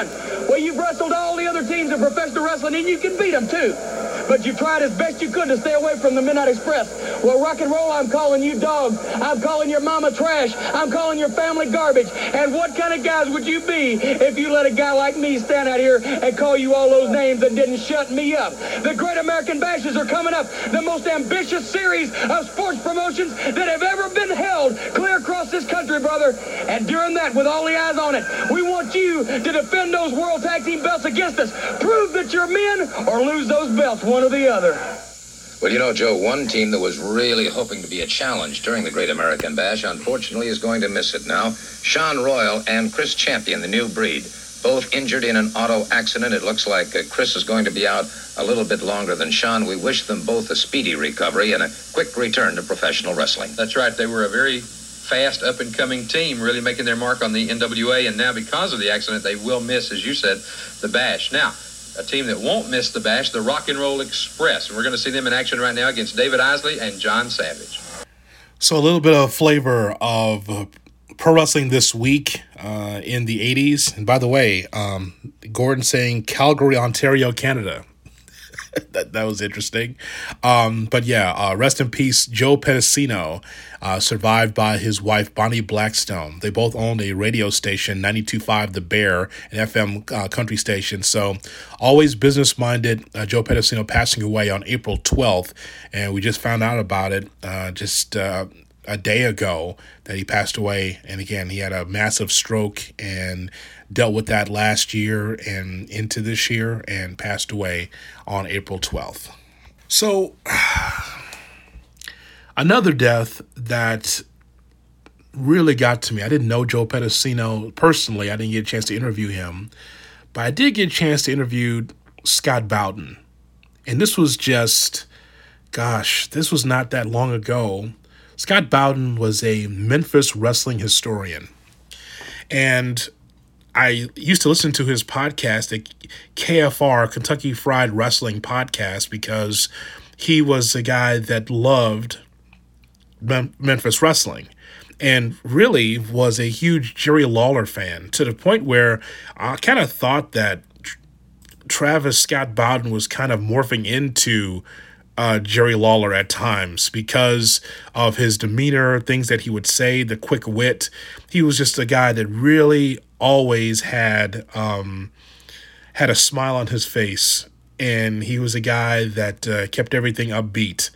again. Well, you've wrestled all the other teams in professional wrestling and you can beat them too but you tried as best you could to stay away from the Midnight Express. Well, rock and roll, I'm calling you dog. I'm calling your mama trash. I'm calling your family garbage. And what kind of guys would you be if you let a guy like me stand out here and call you all those names and didn't shut me up? The Great American Bashes are coming up, the most ambitious series of sports promotions that have ever been held clear across this country, brother. And during that, with all the eyes on it, we want you to defend those World Tag Team belts against us. Prove that you're men or lose those belts. One one or the other. Well, you know, Joe, one team that was really hoping to be a challenge during the Great American Bash, unfortunately, is going to miss it now. Sean Royal and Chris Champion, the new breed, both injured in an auto accident. It looks like uh, Chris is going to be out a little bit longer than Sean. We wish them both a speedy recovery and a quick return to professional wrestling. That's right. They were a very fast up and coming team, really making their mark on the NWA, and now because of the accident, they will miss, as you said, the Bash. Now, a team that won't miss the bash, the Rock and Roll Express. And we're going to see them in action right now against David Isley and John Savage. So, a little bit of flavor of uh, pro wrestling this week uh, in the 80s. And by the way, um, Gordon saying Calgary, Ontario, Canada. that, that was interesting. Um, but yeah, uh, rest in peace, Joe Pedicino, uh, survived by his wife, Bonnie Blackstone. They both owned a radio station, 92.5 The Bear, an FM uh, country station. So always business minded. Uh, Joe Pedicino passing away on April 12th. And we just found out about it uh, just uh, a day ago that he passed away. And again, he had a massive stroke and dealt with that last year and into this year and passed away on April 12th. So, another death that really got to me. I didn't know Joe Pedicino personally. I didn't get a chance to interview him, but I did get a chance to interview Scott Bowden. And this was just, gosh, this was not that long ago. Scott Bowden was a Memphis wrestling historian. And I used to listen to his podcast, the KFR, Kentucky Fried Wrestling Podcast, because he was a guy that loved Mem- Memphis wrestling and really was a huge Jerry Lawler fan to the point where I kind of thought that Travis Scott Bowden was kind of morphing into uh, Jerry Lawler at times because of his demeanor, things that he would say, the quick wit. He was just a guy that really always had um, had a smile on his face, and he was a guy that uh, kept everything upbeat.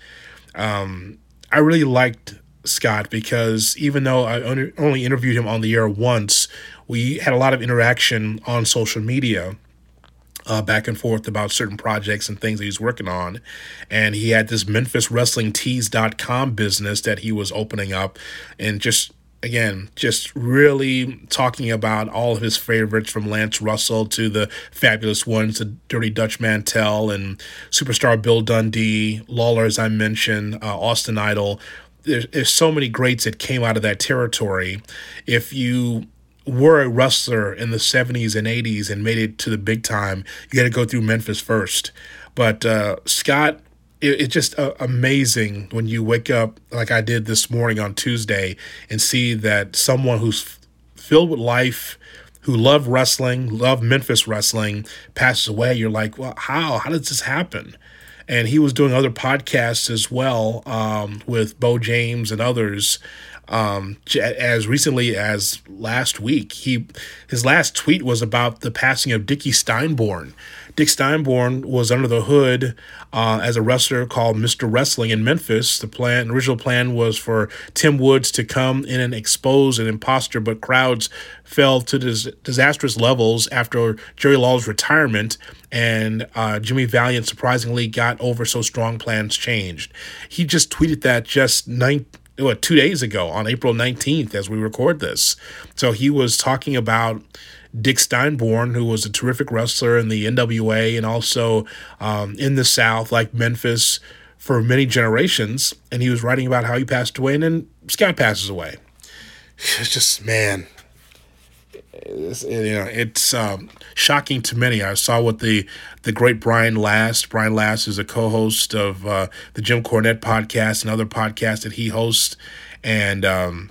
Um, I really liked Scott because even though I only interviewed him on the air once, we had a lot of interaction on social media. Uh, back and forth about certain projects and things that he's working on. And he had this Memphis Wrestling Tees.com business that he was opening up and just again, just really talking about all of his favorites from Lance Russell to the fabulous ones, the Dirty Dutch Mantell and superstar Bill Dundee, Lawler, as I mentioned, uh, Austin Idol. There's, there's so many greats that came out of that territory. If you were a wrestler in the 70s and 80s and made it to the big time, you had to go through Memphis first. But uh, Scott it, it's just uh, amazing when you wake up like I did this morning on Tuesday and see that someone who's f- filled with life, who loved wrestling, loved Memphis wrestling, passes away. You're like, well, how? How does this happen? And he was doing other podcasts as well um, with Bo James and others. Um, as recently as last week, he his last tweet was about the passing of Dickie Steinborn, Dick Steinborn was under the hood uh, as a wrestler called Mr. Wrestling in Memphis. The plan, original plan was for Tim Woods to come in and expose an imposter, but crowds fell to dis- disastrous levels after Jerry Lawler's retirement, and uh, Jimmy Valiant surprisingly got over so strong plans changed. He just tweeted that just nine what two days ago on April 19th as we record this. So he was talking about Dick Steinborn, who was a terrific wrestler in the NWA and also um, in the South, like Memphis, for many generations. And he was writing about how he passed away, and then Scott passes away. It's just, man, it's, you know, it's um, shocking to many. I saw what the the great Brian Last. Brian Last is a co-host of uh, the Jim Cornette podcast and other podcasts that he hosts, and um,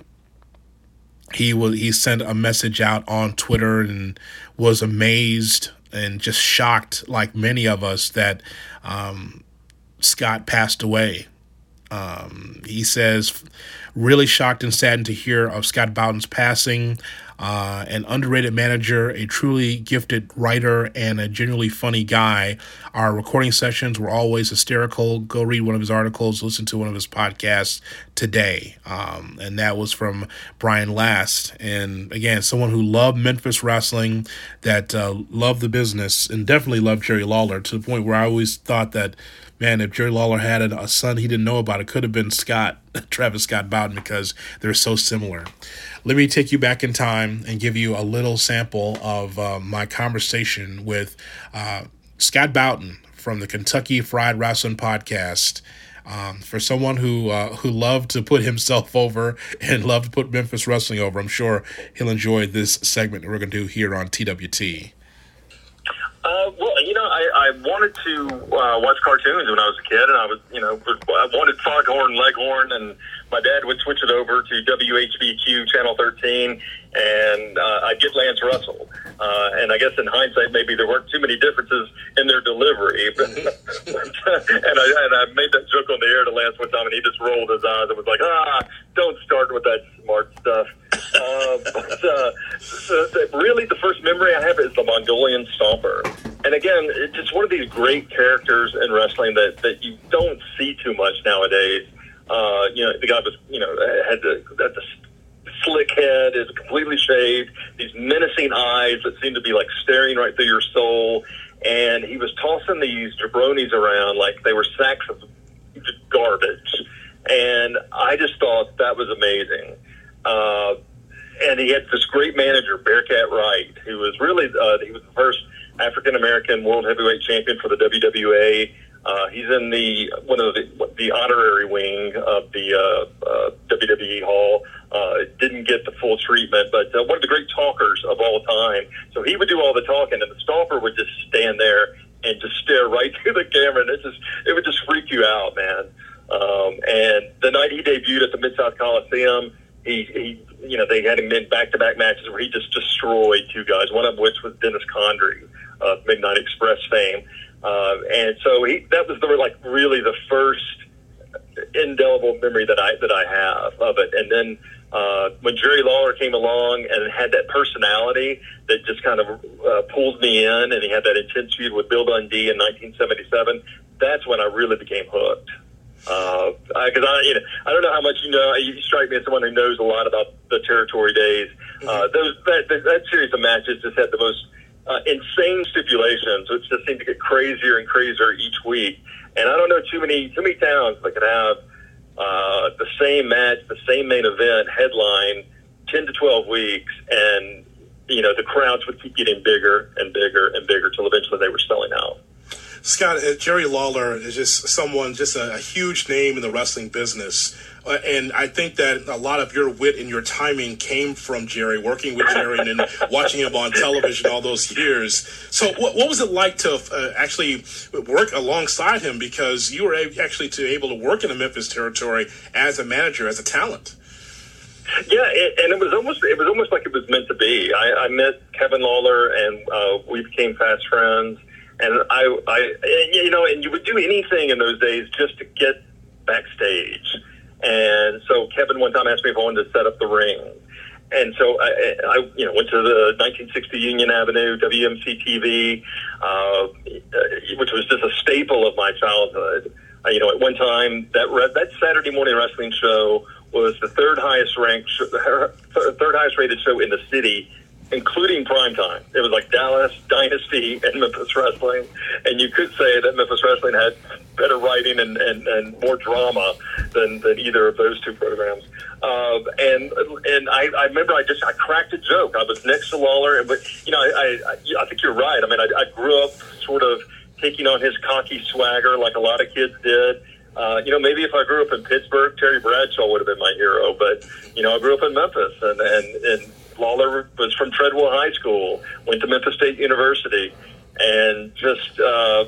he was he sent a message out on Twitter and was amazed and just shocked, like many of us, that um, Scott passed away. Um, he says, really shocked and saddened to hear of Scott Bowden's passing uh, an underrated manager, a truly gifted writer, and a genuinely funny guy. Our recording sessions were always hysterical. Go read one of his articles, listen to one of his podcasts today. Um, and that was from Brian Last. And again, someone who loved Memphis wrestling, that uh, loved the business, and definitely loved Jerry Lawler to the point where I always thought that man, if Jerry Lawler had a son he didn't know about, it could have been Scott, Travis Scott Bowden, because they're so similar. Let me take you back in time and give you a little sample of uh, my conversation with uh, Scott Bowden from the Kentucky Fried Wrestling Podcast. Um, for someone who uh, who loved to put himself over and loved to put Memphis wrestling over, I'm sure he'll enjoy this segment that we're going to do here on TWT. Uh, well, you know, I, I wanted to uh, watch cartoons when I was a kid, and I was, you know, I wanted Foghorn Leghorn, and my dad would switch it over to WHBQ Channel 13, and uh, I'd get Lance Russell. Uh, and I guess in hindsight, maybe there weren't too many differences in their delivery. But, and, I, and I made that joke on the air to Lance one time, and he just rolled his eyes and was like, ah, don't start with that smart stuff. Uh, but uh, so, really, the first memory I have is the Mongolian Stomper. And again, it's just one of these great characters in wrestling that, that you don't see too much nowadays. Uh, you know, the guy was, you know, had the, had the slick head, is completely shaved, these menacing eyes that seem to be like staring right through your soul. And he was tossing these jabronis around like they were sacks of garbage. And I just thought that was amazing. Uh, and he had this great manager, Bearcat Wright, who was really, uh, he was the first African American world heavyweight champion for the WWA. Uh, he's in the one of the the honorary wing of the uh, uh, WWE Hall. Uh, didn't get the full treatment, but uh, one of the great talkers of all time. So he would do all the talking, and the stalker would just stand there and just stare right through the camera, and it just it would just freak you out, man. Um, and the night he debuted at the Mid South Coliseum, he, he you know they had him in back to back matches where he just destroyed two guys. One of which was Dennis Condrey of Midnight Express fame. Uh, and so he, that was the like really the first indelible memory that I that I have of it. And then uh, when Jerry Lawler came along and had that personality that just kind of uh, pulled me in, and he had that intense feud with Bill Dundee in 1977, that's when I really became hooked. Because uh, I, I, you know, I don't know how much you know. You strike me as someone who knows a lot about the territory days. Mm-hmm. Uh, those that, that series of matches just had the most uh, insane stipulations, which just seem to get crazier and crazier each week. And I don't know too many too many towns that could have uh, the same match, the same main event headline, ten to twelve weeks, and you know the crowds would keep getting bigger and bigger and bigger till eventually they were selling out. Scott, uh, Jerry Lawler is just someone, just a, a huge name in the wrestling business. Uh, and I think that a lot of your wit and your timing came from Jerry, working with Jerry and then watching him on television all those years. So, what, what was it like to uh, actually work alongside him? Because you were actually to able to work in the Memphis territory as a manager, as a talent. Yeah, it, and it was almost it was almost like it was meant to be. I, I met Kevin Lawler, and uh, we became fast friends and I, I, you know, and you would do anything in those days just to get backstage. And so Kevin one time asked me if I wanted to set up the ring. And so I, I you know, went to the 1960 Union Avenue WMC TV, uh, which was just a staple of my childhood. Uh, you know, at one time that that Saturday morning wrestling show was the third highest ranked, third highest rated show in the city including prime time. It was like Dallas, Dynasty, and Memphis Wrestling. And you could say that Memphis Wrestling had better writing and, and, and more drama than, than either of those two programs. Uh, and and I, I remember I just I cracked a joke. I was next to Lawler, but you know I I, I think you're right. I mean I, I grew up sort of taking on his cocky swagger like a lot of kids did. Uh, you know, maybe if I grew up in Pittsburgh, Terry Bradshaw would have been my hero. But you know, I grew up in Memphis, and and and Lawler was from Treadwell High School, went to Memphis State University, and just uh,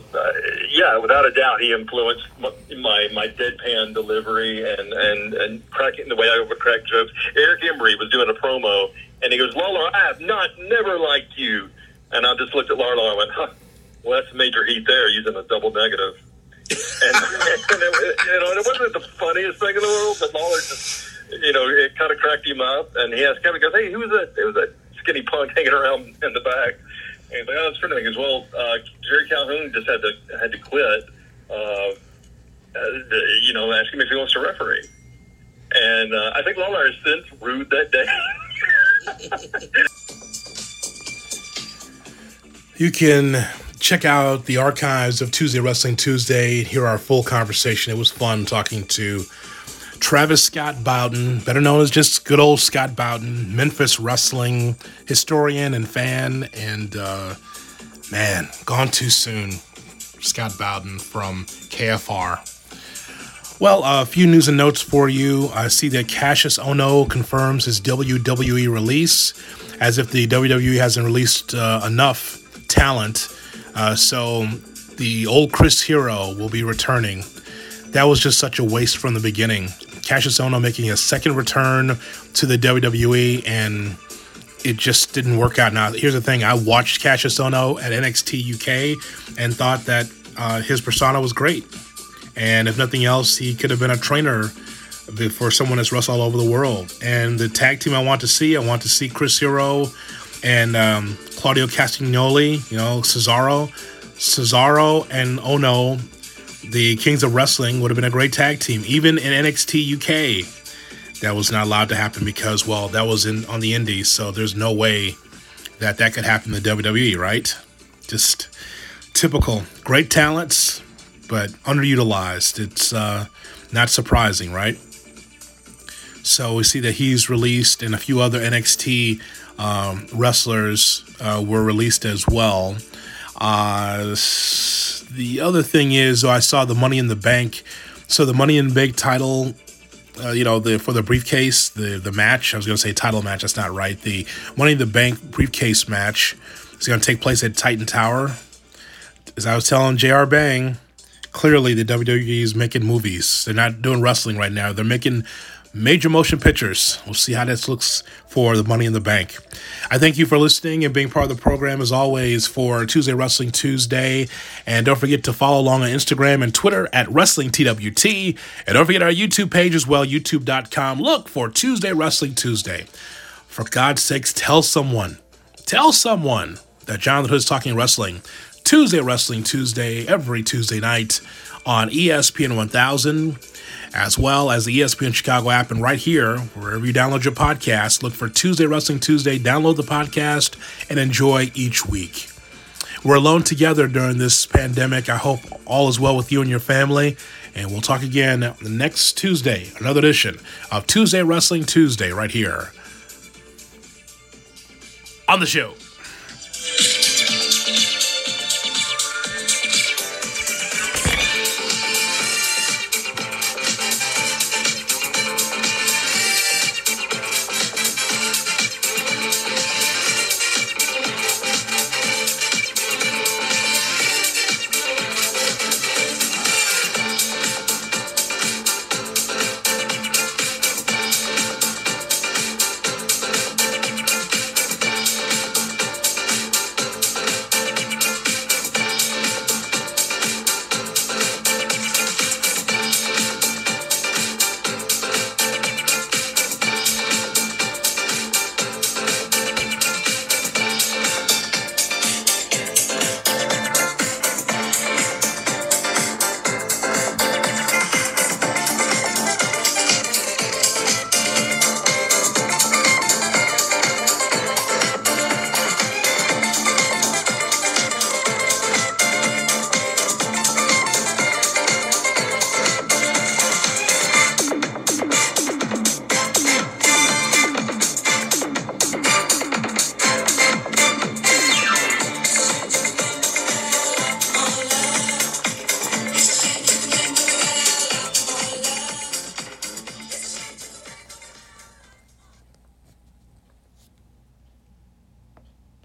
yeah, without a doubt, he influenced my my deadpan delivery and and and cracking the way I would crack jokes. Eric Embry was doing a promo, and he goes, "Lawler, I have not never liked you," and I just looked at Lawler and I went, huh, "Well, that's major heat there, using a double negative." and, and it, you know, it wasn't the funniest thing in the world, but Lawler just you know, it kind of cracked him up. And he asked Kevin, goes, hey, who was that? It was a skinny punk hanging around in the back. And he's like, oh, it's friend of He goes, well, uh, Jerry Calhoun just had to had to quit. Uh, uh, you know, asking him if he wants to referee. And uh, I think Lawler has since rued that day. you can check out the archives of Tuesday Wrestling Tuesday, and hear our full conversation. It was fun talking to Travis Scott Bowden, better known as just good old Scott Bowden, Memphis wrestling historian and fan, and uh, man, gone too soon. Scott Bowden from KFR. Well, a few news and notes for you. I see that Kassius Ohno confirms his WWE release, as if the WWE hasn't released uh, enough talent. Uh, so the old Chris Hero will be returning. That was just such a waste from the beginning. Kassius Ohno making a second return to the WWE, and it just didn't work out. Now, here's the thing: I watched Kassius Ohno at NXT UK and thought that uh, his persona was great, and if nothing else, he could have been a trainer for someone that's wrestled all over the world. And the tag team I want to see, I want to see Chris Hero and um, Claudio Castagnoli, you know, Cesaro. Cesaro and Ohno the Kings of Wrestling would have been a great tag team, even in NXT UK. That was not allowed to happen because, well, that was in on the Indies, so there's no way that that could happen in the WWE, right? Just typical, great talents, but underutilized. It's uh, not surprising, right? So we see that he's released, and a few other NXT um, wrestlers uh, were released as well. Uh, the other thing is, I saw the Money in the Bank. So the Money in the Bank title, uh, you know, the for the briefcase, the the match. I was going to say title match. That's not right. The Money in the Bank briefcase match is going to take place at Titan Tower. As I was telling Jr. Bang, clearly the WWE is making movies. They're not doing wrestling right now. They're making major motion pictures. We'll see how this looks for the Money in the Bank. I thank you for listening and being part of the program as always for Tuesday Wrestling Tuesday. And don't forget to follow along on Instagram and Twitter at Wrestling TWT. And don't forget our YouTube page as well, youtube.com. Look for Tuesday Wrestling Tuesday. For God's sakes, tell someone, tell someone that Jonathan Hood is talking wrestling Tuesday Wrestling Tuesday every Tuesday night on ESPN 1000, as well as the ESPN Chicago app. And right here, wherever you download your podcast, look for Tuesday Wrestling Tuesday, download the podcast, and enjoy each week. We're alone together during this pandemic. I hope all is well with you and your family. And we'll talk again next Tuesday, another edition of Tuesday Wrestling Tuesday, right here on the show.